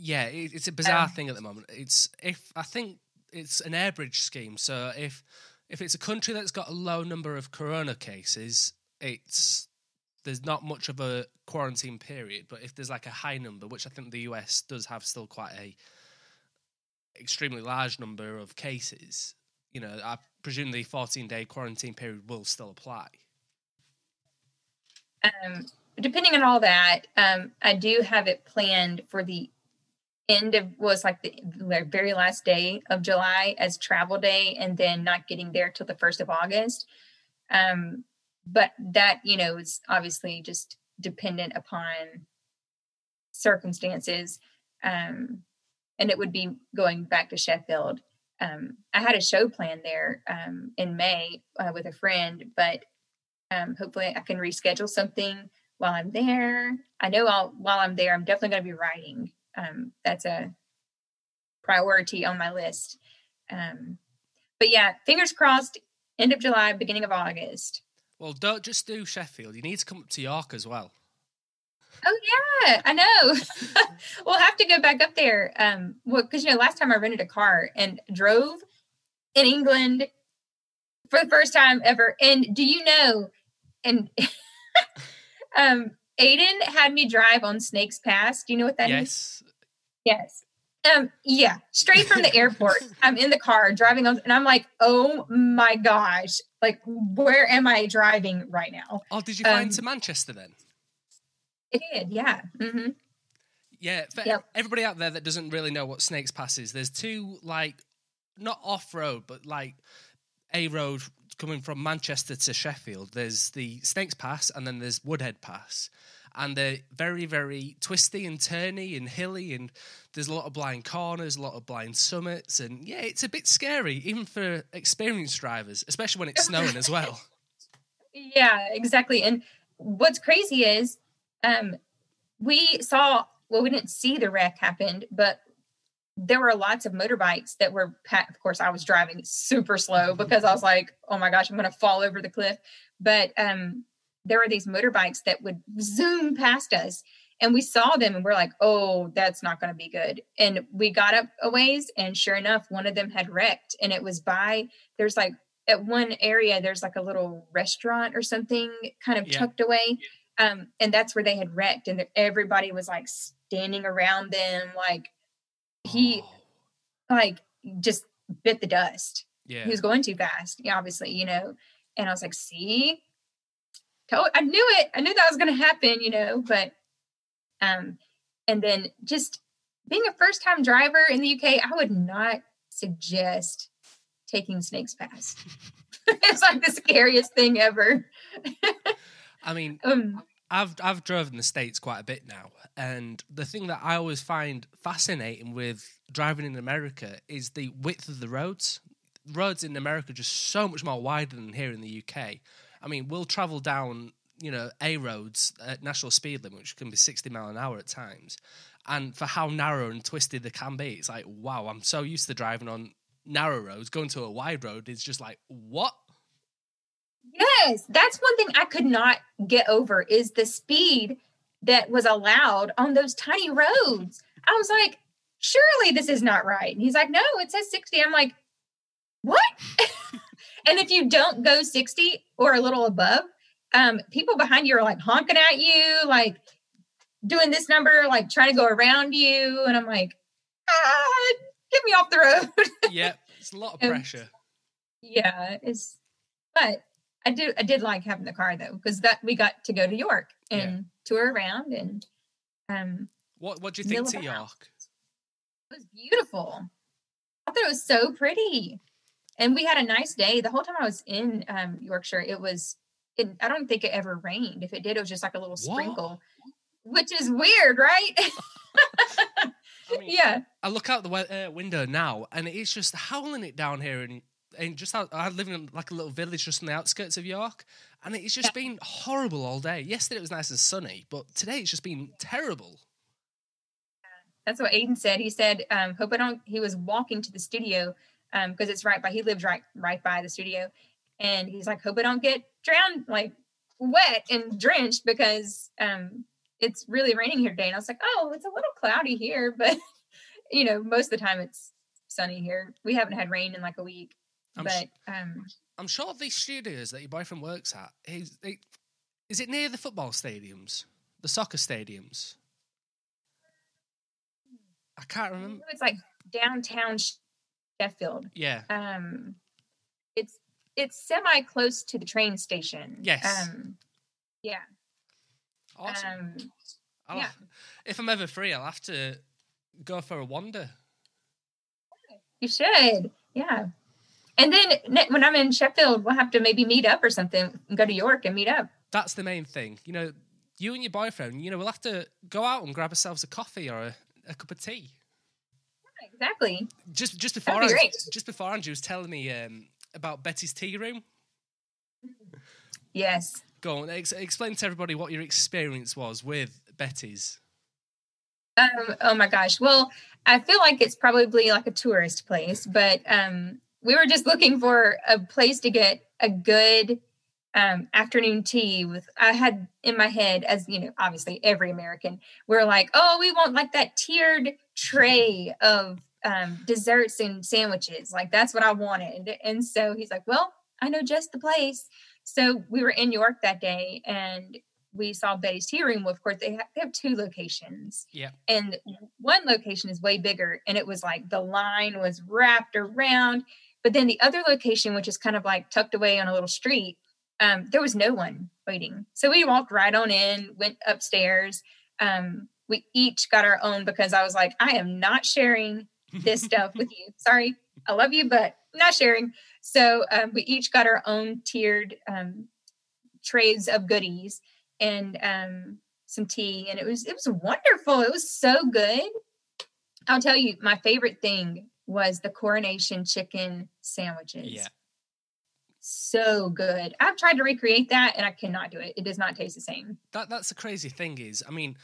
Yeah, it's a bizarre um, thing at the moment. It's if I think it's an airbridge scheme. So if if it's a country that's got a low number of corona cases, it's there's not much of a quarantine period. But if there's like a high number, which I think the US does have still quite a extremely large number of cases, you know, I presume the 14 day quarantine period will still apply. Um, depending on all that, um, I do have it planned for the end of was like the, very last day of July as travel day, and then not getting there till the first of August. Um, but that you know is obviously just dependent upon circumstances. Um, and it would be going back to Sheffield. Um, I had a show planned there um, in May uh, with a friend, but um, hopefully I can reschedule something while I'm there. I know I'll, while I'm there, I'm definitely going to be writing. Um, that's a priority on my list. Um, but yeah, fingers crossed, end of July, beginning of August. Well, don't just do Sheffield. You need to come up to York as well. Oh yeah, I know. we'll have to go back up there. Um, well, because you know, last time I rented a car and drove in England for the first time ever. And do you know? And um, Aiden had me drive on Snakes Pass. Do you know what that yes. is? Yes. Um, yeah, straight from the airport. I'm in the car driving on, and I'm like, oh my gosh, like, where am I driving right now? Oh, did you fly um, into Manchester then? It did, yeah. Mm-hmm. Yeah, for yep. everybody out there that doesn't really know what Snakes Pass is, there's two like not off road, but like a road coming from Manchester to Sheffield. There's the Snakes Pass, and then there's Woodhead Pass, and they're very, very twisty and turny and hilly, and there's a lot of blind corners, a lot of blind summits, and yeah, it's a bit scary even for experienced drivers, especially when it's snowing as well. Yeah, exactly. And what's crazy is um, we saw well we didn't see the wreck happen but there were lots of motorbikes that were of course i was driving super slow because i was like oh my gosh i'm going to fall over the cliff but um, there were these motorbikes that would zoom past us and we saw them and we're like oh that's not going to be good and we got up a ways and sure enough one of them had wrecked and it was by there's like at one area there's like a little restaurant or something kind of yeah. tucked away um, and that's where they had wrecked, and everybody was like standing around them, like he, oh. like just bit the dust. Yeah, he was going too fast. Obviously, you know. And I was like, see, I knew it. I knew that was going to happen, you know. But, um, and then just being a first time driver in the UK, I would not suggest taking Snakes Pass. it's like the scariest thing ever. I mean, um, I've I've driven the states quite a bit now, and the thing that I always find fascinating with driving in America is the width of the roads. Roads in America are just so much more wider than here in the UK. I mean, we'll travel down, you know, A roads at national speed limit, which can be sixty mile an hour at times, and for how narrow and twisted they can be, it's like wow. I'm so used to driving on narrow roads. Going to a wide road is just like what? Yes, that's one thing I could not get over is the speed that was allowed on those tiny roads. I was like, surely this is not right. And he's like, no, it says 60. I'm like, what? and if you don't go 60 or a little above, um, people behind you are like honking at you, like doing this number, like trying to go around you. And I'm like, ah, get me off the road. yeah, it's a lot of pressure. yeah, it's, but I do. I did like having the car though, because that we got to go to York and yeah. tour around and. Um, what What do you think to York? It was beautiful. I thought it was so pretty, and we had a nice day. The whole time I was in um, Yorkshire, it was. It, I don't think it ever rained. If it did, it was just like a little sprinkle, what? which is weird, right? I mean, yeah. I look out the uh, window now, and it's just howling it down here in and just out, I live in like a little village just on the outskirts of York, and it's just yeah. been horrible all day. Yesterday it was nice and sunny, but today it's just been terrible. That's what Aiden said. He said, um, "Hope I don't." He was walking to the studio because um, it's right by. He lives right right by the studio, and he's like, "Hope I don't get drowned, like wet and drenched because um, it's really raining here today." And I was like, "Oh, it's a little cloudy here, but you know, most of the time it's sunny here. We haven't had rain in like a week." I'm but sh- um, I'm sure these studios that your boyfriend works at is is it near the football stadiums, the soccer stadiums? I can't remember. It's like downtown Sheffield. Yeah. Um, it's it's semi close to the train station. Yes. Um, yeah. Awesome. Um, yeah. if I'm ever free, I'll have to go for a wander. You should. Yeah. And then when I'm in Sheffield, we'll have to maybe meet up or something, and go to York and meet up. That's the main thing. You know, you and your boyfriend, you know, we'll have to go out and grab ourselves a coffee or a, a cup of tea. Exactly. Just just before be just before Andrew was telling me um, about Betty's tea room. Yes. Go on, ex- explain to everybody what your experience was with Betty's. Um, oh my gosh. Well, I feel like it's probably like a tourist place, but um, we were just looking for a place to get a good um, afternoon tea with i had in my head as you know obviously every american we're like oh we want like that tiered tray of um, desserts and sandwiches. Like that's what i wanted. And so he's like well i know just the place. So we were in york that day and we saw betty's tea room. Well, of course they have, they have two locations. Yeah and one location is way bigger and it was like the line was wrapped around. But then the other location, which is kind of like tucked away on a little street, um, there was no one waiting. So we walked right on in, went upstairs. Um, we each got our own because I was like, I am not sharing this stuff with you. Sorry, I love you, but I'm not sharing. So um, we each got our own tiered um, trays of goodies and um, some tea, and it was it was wonderful. It was so good. I'll tell you, my favorite thing was the coronation chicken sandwiches. Yeah. So good. I've tried to recreate that and I cannot do it. It does not taste the same. That that's the crazy thing is, I mean,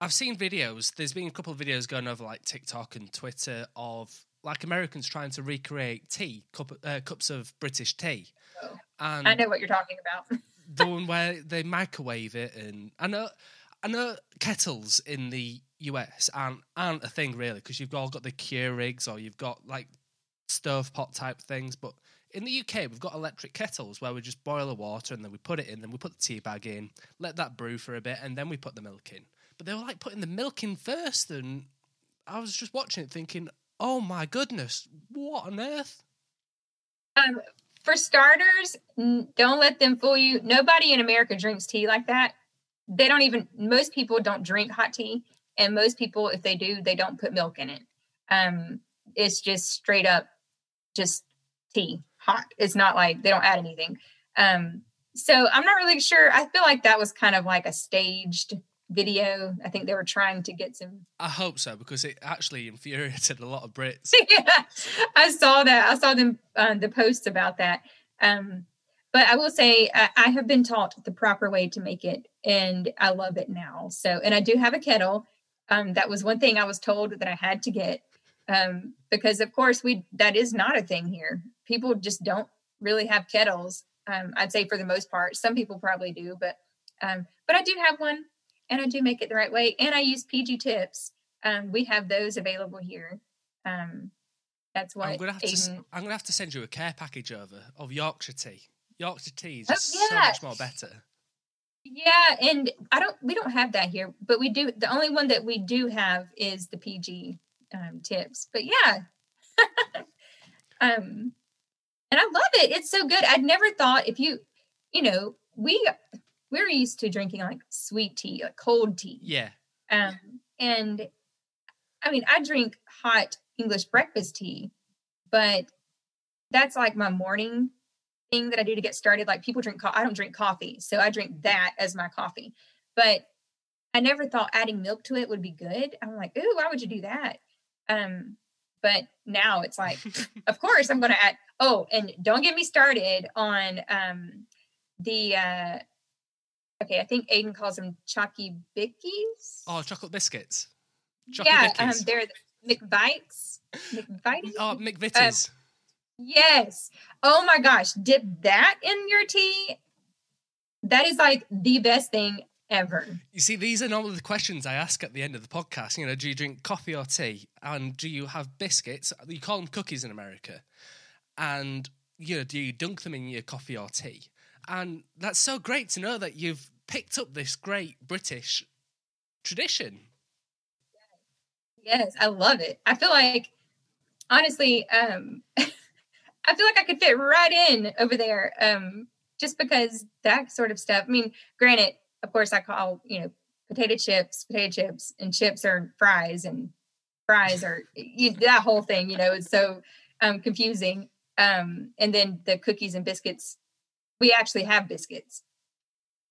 I've seen videos. There's been a couple of videos going over like TikTok and Twitter of like Americans trying to recreate tea, cup, uh, cups of British tea. Oh, and I know what you're talking about. the one where they microwave it, and I know, I know kettles in the US aren't aren't a thing really because you've all got the Keurigs or you've got like stovetop type things, but in the UK we've got electric kettles where we just boil the water and then we put it in, then we put the tea bag in, let that brew for a bit, and then we put the milk in. But they were like putting the milk in first, and I was just watching it thinking, oh my goodness, what on earth? Um, for starters, don't let them fool you. Nobody in America drinks tea like that. They don't even. Most people don't drink hot tea And most people, if they do, they don't put milk in it. Um, it's just straight up, just tea, hot. It's not like they don't add anything. Um, so I'm not really sure. I feel like that was kind of like a staged video. I think they were trying to get some. I hope so because it actually infuriated a lot of Brits. yeah, I saw that. I saw them uh, the posts about that. Um, but I will say I, I have been taught the proper way to make it, and I love it now. So, and I do have a kettle. Um, that was one thing I was told that I had to get um, because, of course, we that is not a thing here. People just don't really have kettles. Um, I'd say for the most part, some people probably do, but um, but I do have one, and I do make it the right way, and I use PG tips. Um, we have those available here. Um, that's what I'm gonna have Aiden, to. I'm gonna have to send you a care package over of Yorkshire tea. Yorkshire tea is Oh, just so much more better. Yeah, and I don't. We don't have that here, but we do. The only one that we do have is the PG um, tips. But yeah, um, and I love it. It's so good. I'd never thought if you, you know, we we're used to drinking like sweet tea, like cold tea. Yeah, Um, and I mean, I drink hot English breakfast tea, but that's like my morning thing that I do to get started. Like people drink, co- I don't drink coffee, so I drink that as my coffee. But I never thought adding milk to it would be good. I'm like, ooh, why would you do that? Um, but now it's like, of course, I'm going to add. Oh, and don't get me started on um the. uh Okay, I think Aiden calls them chalky bickies. Oh, chocolate biscuits. Chocky yeah, um, they're the McVites. McVites. Oh, McVitie's. Yes. Oh my gosh, dip that in your tea. That is like the best thing ever. you see, these are normally the questions I ask at the end of the podcast. You know, do you drink coffee or tea? And do you have biscuits? You call them cookies in America. And, you know, do you dunk them in your coffee or tea? And that's so great to know that you've picked up this great British tradition. Yes, I love it. I feel like honestly, um I feel like I could fit right in over there. Um just because that sort of stuff. I mean, granted, of course I call, you know, potato chips, potato chips, and chips are fries and fries are you, that whole thing, you know, it's so um confusing. Um and then the cookies and biscuits, we actually have biscuits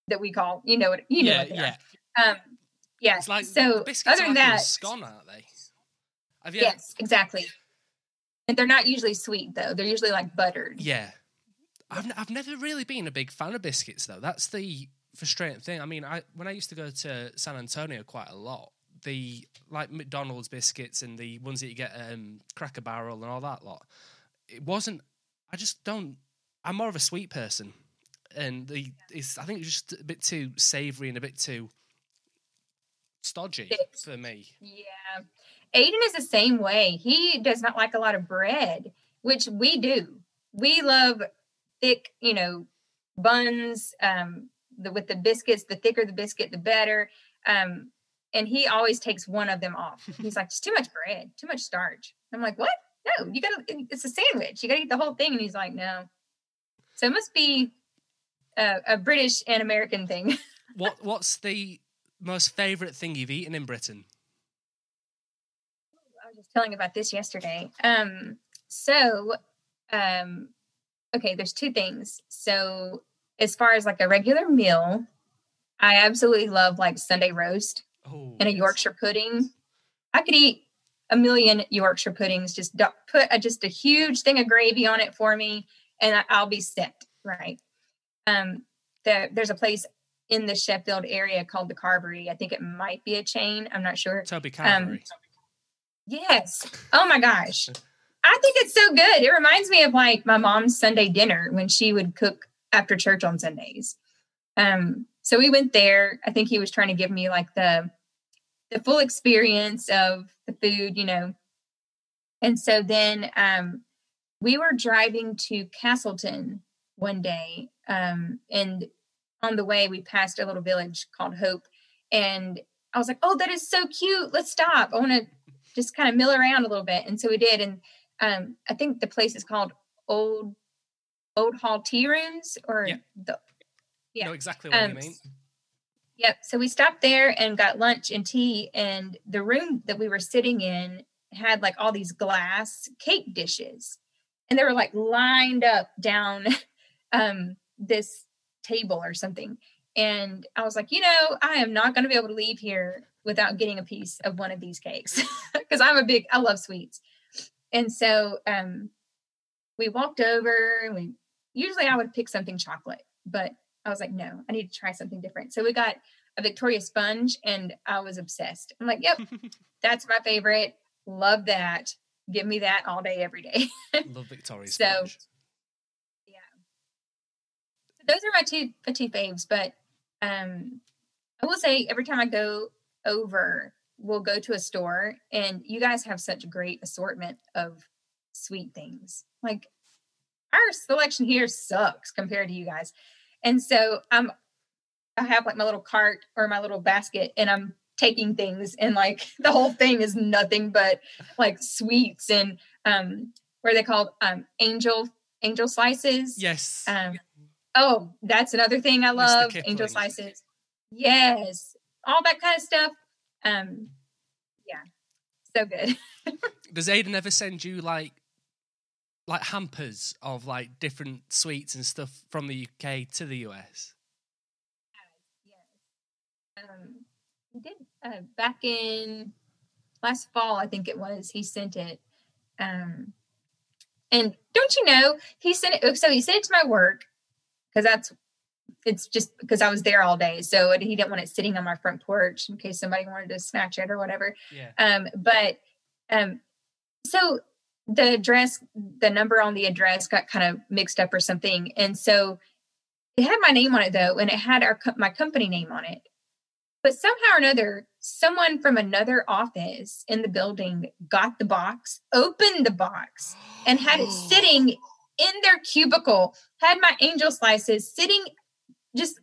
that we call, you know what you know yeah, what they yeah. are. Um yeah. It's like so biscuits other are than like that, scone, aren't they? Have you Yes, exactly. And they're not usually sweet though. They're usually like buttered. Yeah. I've, n- I've never really been a big fan of biscuits though. That's the frustrating thing. I mean, I when I used to go to San Antonio quite a lot, the like McDonald's biscuits and the ones that you get um, Cracker Barrel and all that lot, it wasn't. I just don't. I'm more of a sweet person, and the it's I think it's just a bit too savoury and a bit too stodgy Thick. for me. Yeah. Aiden is the same way. He does not like a lot of bread, which we do. We love thick, you know, buns, um, the, with the biscuits, the thicker the biscuit, the better. Um, and he always takes one of them off. He's like, it's too much bread, too much starch. I'm like, what? No, you gotta, it's a sandwich. You gotta eat the whole thing. And he's like, no. So it must be a, a British and American thing. What What's the most favourite thing you've eaten in Britain? I was just telling about this yesterday. Um, so, um, okay, there's two things. So, as far as like a regular meal, I absolutely love like Sunday roast Oh, and a. Yorkshire pudding. I could eat a million Yorkshire puddings. Just put a, just a huge thing of gravy on it for me, and I'll be set. Right. Um, there, there's a place in the Sheffield area called the Carvery. I think it might be a chain. I'm not sure. Toby Um, Carvery. Yes. Oh my gosh. I think it's so good. It reminds me of like my mom's Sunday dinner when she would cook after church on Sundays. Um, so we went there. I think he was trying to give me like the the full experience of the food, you know. And so then um we were driving to Castleton one day. Um, and on the way we passed a little village called Hope. And I was like, oh, that is so cute. Let's stop. I want to just kind of mill around a little bit. And so we did. And um, I think the place is called Old Old Hall Tea Rooms or Yeah. the yeah. know exactly what um, you mean. Yep. So we stopped there and got lunch and tea. And the room that we were sitting in had like all these glass cake dishes. And they were like lined up down um, this table or something. And I was like, you know, I am not going to be able to leave here without getting a piece of one of these cakes because I'm a big, I love sweets. And so um, we walked over and we usually I would pick something chocolate, but I was like, no, I need to try something different. So we got a Victoria sponge and I was obsessed. I'm like, yep, that's my favorite. Love that. Give me that all day, every day. Love Victoria so, sponge. yeah. Those are my two my two faves, but um I will say every time I go over, we'll go to a store and you guys have such a great assortment of sweet things. Like our selection here sucks compared to you guys. And so I'm I have like my little cart or my little basket and I'm taking things and like the whole thing is nothing but like sweets and um what are they called? Um angel angel slices. Yes. Um oh, that's another thing I love. Angel slices. Yes. All that kind of stuff. Um yeah. So good. Does Aiden ever send you like like hampers of like different sweets and stuff from the UK to the US? Yes. Um, he did uh, back in last fall, I think it was. He sent it. Um, and don't you know, he sent it. So he sent it to my work because that's it's just because I was there all day. So he didn't want it sitting on my front porch in case somebody wanted to snatch it or whatever. Yeah. Um, but um, so the address, the number on the address got kind of mixed up or something. And so it had my name on it though, and it had our my company name on it. But somehow or another, someone from another office in the building got the box, opened the box, and had it sitting in their cubicle, had my angel slices sitting just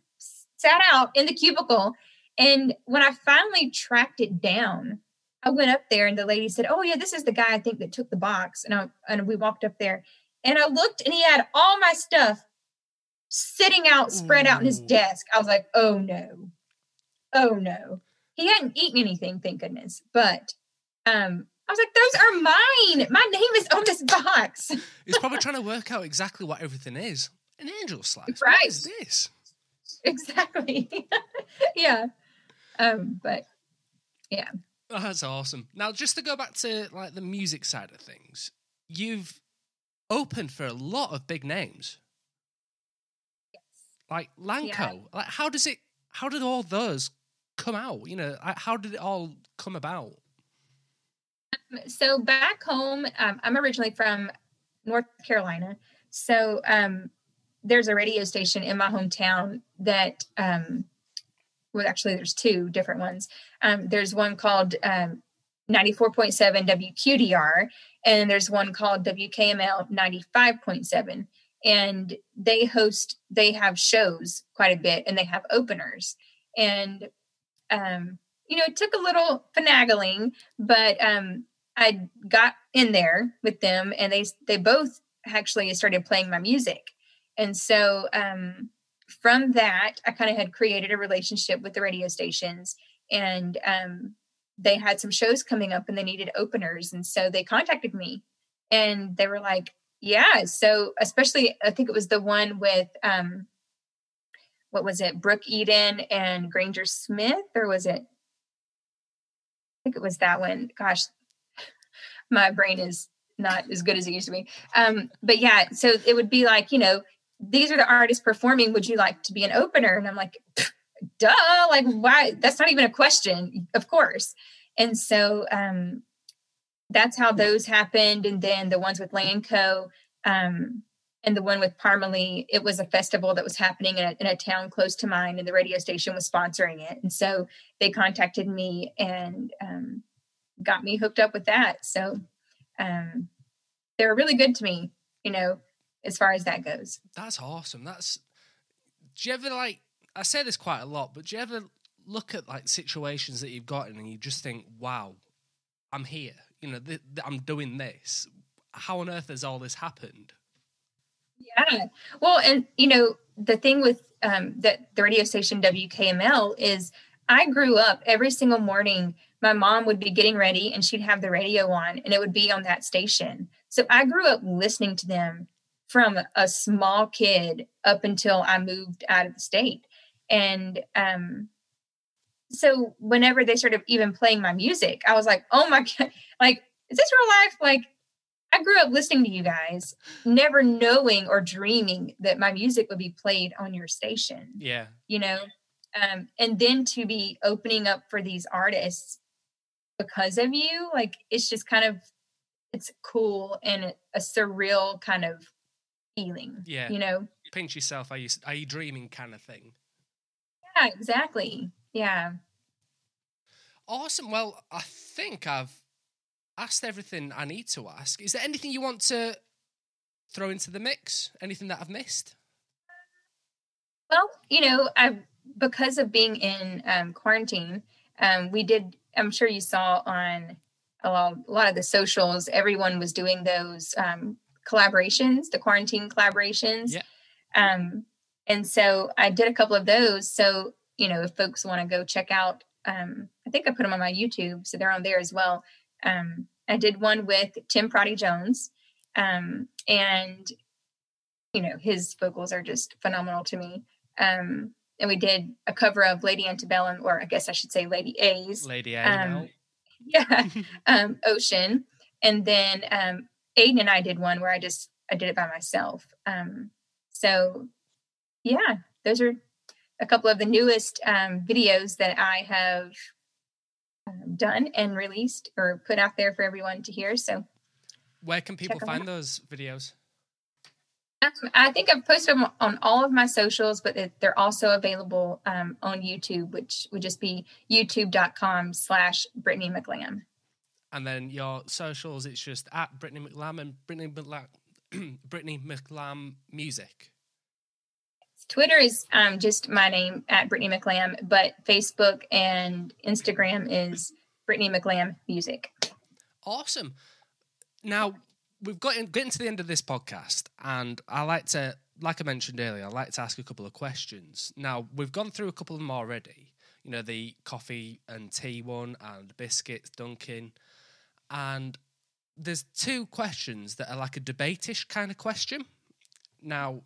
sat out in the cubicle. And when I finally tracked it down, I went up there and the lady said, "Oh yeah, this is the guy I think that took the box." And I, and we walked up there, and I looked, and he had all my stuff sitting out, spread out in his mm. desk. I was like, "Oh no, oh no." He hadn't eaten anything, thank goodness. But um, I was like, "Those are mine. My name is on this box." He's probably trying to work out exactly what everything is. An angel slice. Right. What is this? exactly. yeah. Um, but yeah. Oh, that's awesome. Now, just to go back to like the music side of things, you've opened for a lot of big names, Yes. like Lanco. Like, how does it? How did all those come out? You know, how did it all come about? So back home, um, I'm originally from North Carolina. So um, there's a radio station in my hometown that um, well, actually, there's two different ones. Um, there's one called um, 94.7 WQDR, and there's one called WKML 95.7. And they host, they have shows quite a bit, and they have openers. And, um, you know, it took a little finagling, but um, I got in there with them, and they they both actually started playing my music. And so um, from that, I kind of had created a relationship with the radio stations and um, they had some shows coming up and they needed openers. And so they contacted me and they were like, yeah. So especially, I think it was the one with, um, what was it, Brooke Eden and Granger Smith, or was it? I think it was that one. Gosh, my brain is not as good as it used to be. Um, but yeah, so it would be like, you know, these are the artists performing. Would you like to be an opener? And I'm like, duh, like why? That's not even a question. Of course. And so um, that's how those happened. And then the ones with Lanco um, and the one with Parmalee, it was a festival that was happening in a, in a town close to mine, and the radio station was sponsoring it. And so they contacted me and um, got me hooked up with that. So um, they were really good to me, you know, as far as that goes. That's awesome. That's. Do you ever like? I say this quite a lot, but do you ever look at like situations that you've gotten and you just think, "Wow, I'm here. You know, th- th- I'm doing this. How on earth has all this happened?" Yeah. Well, and you know, the thing with um, that the radio station WKML is I grew up every single morning. My mom would be getting ready and she'd have the radio on and it would be on that station. So I grew up listening to them from a small kid up until I moved out of the state. And um, so whenever they started even playing my music, I was like, oh my God, like, is this real life? Like, I grew up listening to you guys, never knowing or dreaming that my music would be played on your station. Yeah. You know, um, and then to be opening up for these artists because of you, like it's just kind of it's cool and a surreal kind of feeling. Yeah. You know. Pinch yourself. Are you are you dreaming kind of thing? Yeah. Exactly. Yeah. Awesome. Well, I think I've asked everything I need to ask. Is there anything you want to throw into the mix? Anything that I've missed? Well, you know, I because of being in um, quarantine, um, we did. I'm sure you saw on a lot, a lot of the socials. Everyone was doing those um, collaborations, the quarantine collaborations. Yeah. Um, and so I did a couple of those. So you know, if folks want to go check out, um, I think I put them on my YouTube, so they're on there as well. Um, I did one with Tim Prottey-Jones, um, and you know his vocals are just phenomenal to me. Um, and we did a cover of Lady Antebellum, or I guess I should say Lady A's. Lady A. Um, yeah, um, Ocean, and then um, Aiden and I did one where I just I did it by myself. Um, so yeah, those are a couple of the newest um, videos that I have um, done and released or put out there for everyone to hear. So, where can people find out. those videos? um, I think I've posted them on all of my socials, but they're also available um, on YouTube, which would just be youtube.com slash Brittany McLamb. And then your socials, it's just at Brittany McLamb and Brittany McLamb, Brittany McLamb Music. Twitter is um, just my name at Brittany McLamb, but Facebook and Instagram is Brittany McLamb Music. Awesome. Now we've got in, getting to the end of this podcast, and I like to, like I mentioned earlier, I like to ask a couple of questions. Now we've gone through a couple of them already. You know, the coffee and tea one, and biscuits, Dunkin', and there's two questions that are like a debate-ish kind of question. Now,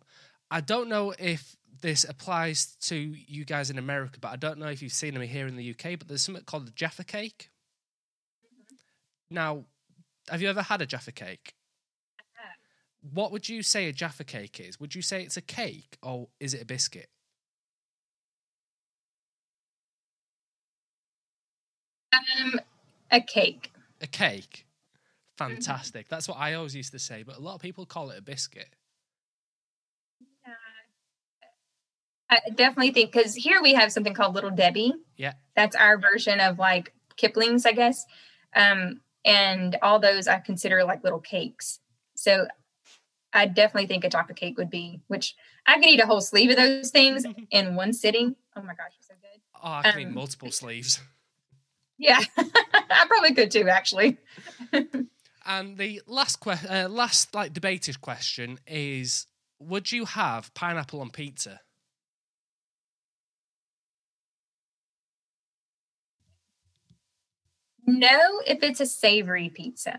I don't know if this applies to you guys in America, but I don't know if you've seen them here in the UK. But there's something called the Jaffa cake. Now, have you ever had a Jaffa cake? What would you say a Jaffa cake is? Would you say it's a cake or is it a biscuit? Um, a cake. A cake. Fantastic. That's what I always used to say, but a lot of people call it a biscuit. I definitely think because here we have something called Little Debbie. Yeah. That's our version of like Kipling's, I guess. Um, and all those I consider like little cakes. So I definitely think a chocolate cake would be, which I could eat a whole sleeve of those things in one sitting. Oh my gosh, you're so good. Oh, I can eat Um, multiple sleeves. Yeah, I probably could too, actually. And the last que- uh, last like debated question is: Would you have pineapple on pizza? No, if it's a savory pizza.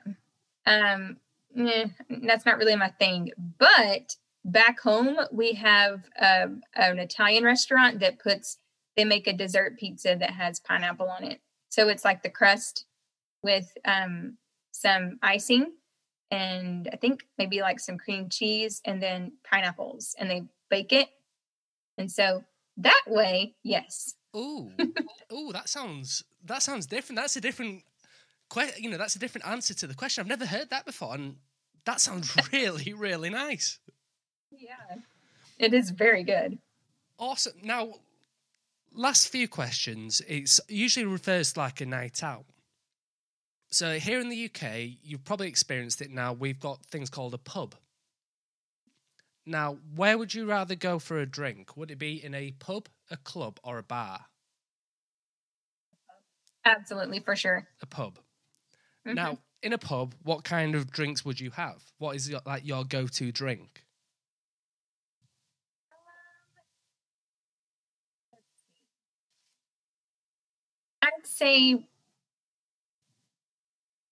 Um, eh, that's not really my thing. But back home, we have um, an Italian restaurant that puts, they make a dessert pizza that has pineapple on it. So it's like the crust with um, some icing and I think maybe like some cream cheese and then pineapples and they bake it. And so that way, yes. Ooh, ooh, that sounds that sounds different. That's a different, que- you know, that's a different answer to the question. I've never heard that before, and that sounds really, really nice. Yeah. It is very good. Awesome. Now, last few questions. It's usually refers to like a night out. So here in the UK, you've probably experienced it now. We've got things called a pub. Now, where would you rather go for a drink? Would it be in a pub, a club or a bar? Absolutely, for sure. A pub. Mm-hmm. Now, in a pub, what kind of drinks would you have? What is your, like your go-to drink? Um, I'd say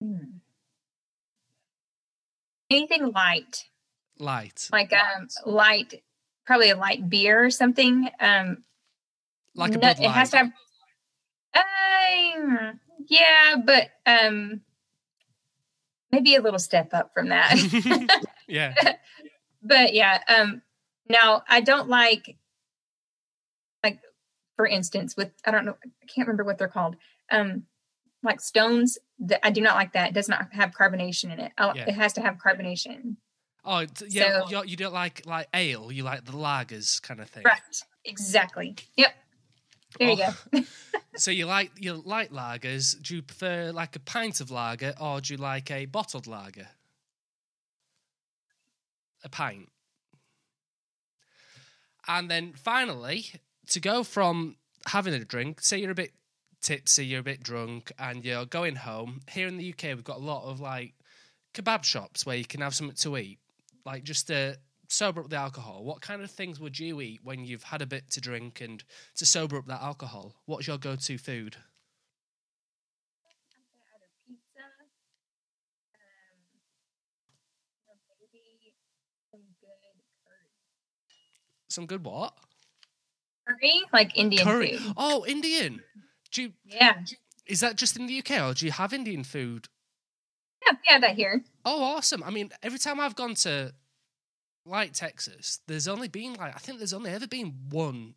hmm, anything light. Light. Like um light probably a light beer or something. Um like a no- Bud it has to have. Uh, yeah, but um, maybe a little step up from that. yeah. but yeah um now i don't like like for instance with i don't know i can't remember what they're called um like stones that i do not like that it does not have carbonation in it I, Yeah. it has to have carbonation Oh, yeah. So- you don't like like ale. You like the lagers kind of thing. right exactly yep there you Oh. go So you like you like lagers. Do you prefer like a pint of lager or do you like a bottled lager? A pint. And then finally, to go from having a drink, say you're a bit tipsy, you're a bit drunk, and you're going home. Here in the UK, we've got a lot of like kebab shops where you can have something to eat, like just to sober up the alcohol. What kind of things would you eat when you've had a bit to drink and to sober up that alcohol? What's your go-to food? um, maybe some good curry. Some good what? curry like indian Curry. food Oh, Indian. Do you, yeah is that just in the UK or do you have Indian food? yeah we have that here Oh, awesome. I mean, every time I've gone to like Texas, there's only been like I think there's only ever been one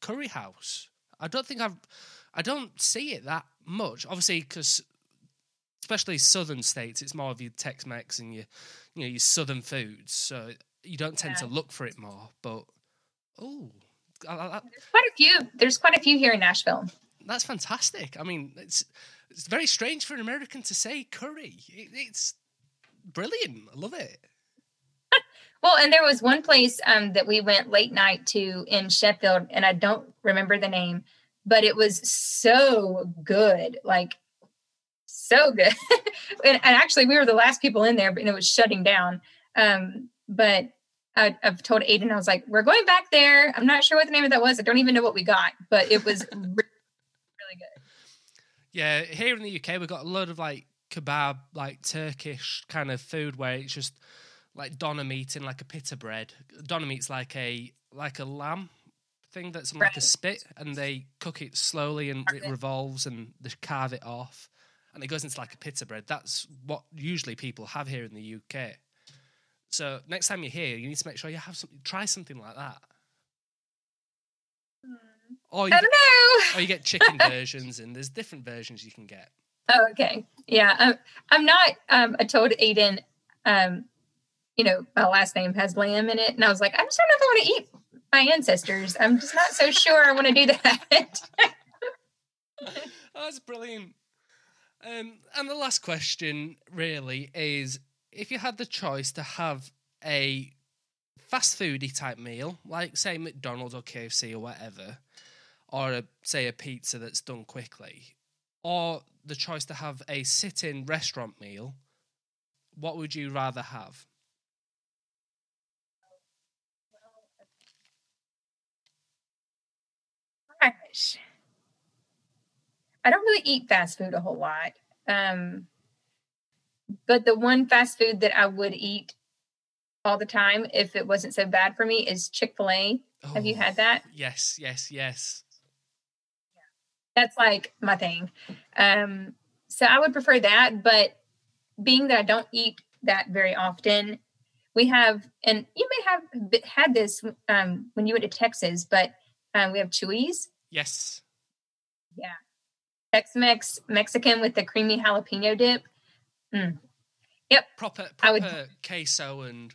curry house. I don't think I've I don't see it that much. Obviously cuz especially southern states, it's more of your Tex-Mex and your you know, your southern foods. So you don't tend to look for it more, but oh, there's quite a few there's quite a few here in nashville that's fantastic. I mean, it's it's very strange for an American to say curry. It, it's brilliant. I love it. Well, and there was one place um, that we went late night to in Sheffield, and I don't remember the name, but it was so good, like so good. and, and actually, we were the last people in there, and it was shutting down. Um, but I, I've told Aiden, I was like, "We're going back there." I'm not sure what the name of that was. I don't even know what we got, but it was re- really good. Yeah, here in the UK, we've got a lot of like kebab, like Turkish kind of food where it's just like doner meat in like a pita bread. Doner meat's like a like a lamb thing that's on like a spit, and they cook it slowly and it revolves and they carve it off, and it goes into like a pita bread. That's what usually people have here in the UK. So next time you're here, you need to make sure you have something. Try something like that. Or you, I get, don't know. or you get chicken versions, and there's different versions you can get. Oh, okay. Yeah. Um, I'm not, um, I told Aiden, um, you know, my last name has lamb in it. And I was like, I just don't know if I want to eat my ancestors. I'm just not so sure I want to do that. That's brilliant. Um, and the last question really is if you had the choice to have a fast foody type meal, like say McDonald's or KFC or whatever, or a, say a pizza that's done quickly, or the choice to have a sit in restaurant meal, what would you rather have? Gosh. I don't really eat fast food a whole lot. Um, but the one fast food that I would eat all the time, if it wasn't so bad for me, is Chick fil A. Have you Oh, had that? Yes, yes, yes. that's like my thing. Um, so I would prefer that, but being that I don't eat that very often, we have, and you may have had this um, when you went to Texas, but um, we have Chuy's, Yes. Yeah. Tex-Mex Mexican with the creamy jalapeno dip. Mm. Yep. Proper, I would- proper queso and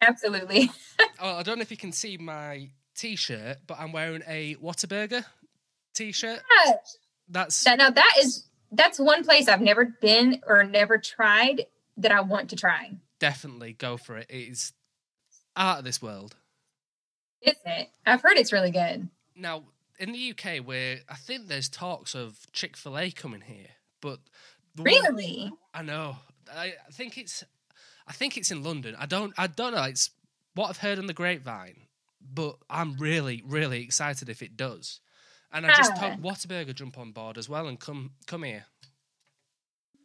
Absolutely. Oh, I don't know if you can see my t-shirt, but I'm wearing a Whataburger t-shirt. Yeah. That's That, now that is that's one place I've never been or never tried that I want to try. definitely go for it. It is out of this world. Is it? I've heard it's really good. Now, in the UK, where I think there's talks of Chick Fil A coming here, but the one- Really? I know. I, think it's. I think it's in London. I don't. I don't know. It's what I've heard on the grapevine, but I'm really, really excited if it does. And I just hope Whataburger jump on board as well and come come here.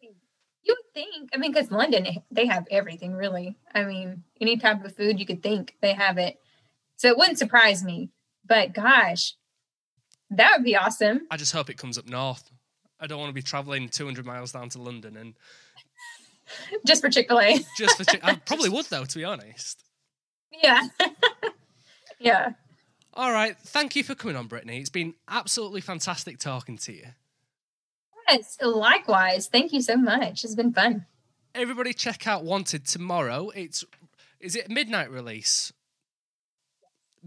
You would think, I mean, because London, they have everything really. I mean, any type of food you could think, they have it. So it wouldn't surprise me. But gosh, that would be awesome. I just hope it comes up north. I don't want to be traveling 200 miles down to London and Just for Chick fil A. just for. Chi- I probably would though, to be honest. yeah. yeah. All right, thank you for coming on, Brittany. It's been absolutely fantastic talking to you. Yes. Likewise. Thank you so much. It's been fun. Everybody, check out Wanted tomorrow. It's is it midnight release?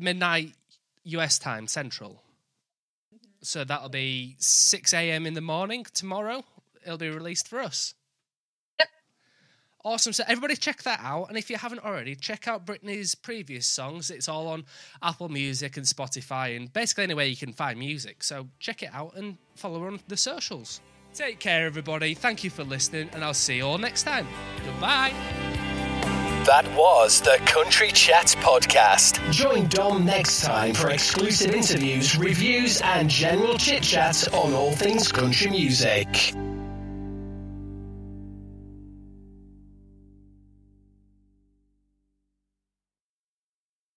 Midnight US time Central. So that'll be 6 a.m. in the morning tomorrow. It'll be released for us. Yep. Awesome. So everybody check that out. And if you haven't already, check out Brittany's previous songs. It's all on Apple Music and Spotify and basically anywhere you can find music. So check it out and follow her on the socials. Take care, everybody. Thank you for listening, and I'll see you all next time. Goodbye. That was the Country Chat Podcast. Join Dom next time for exclusive interviews, reviews, and general chit chats on all things country music.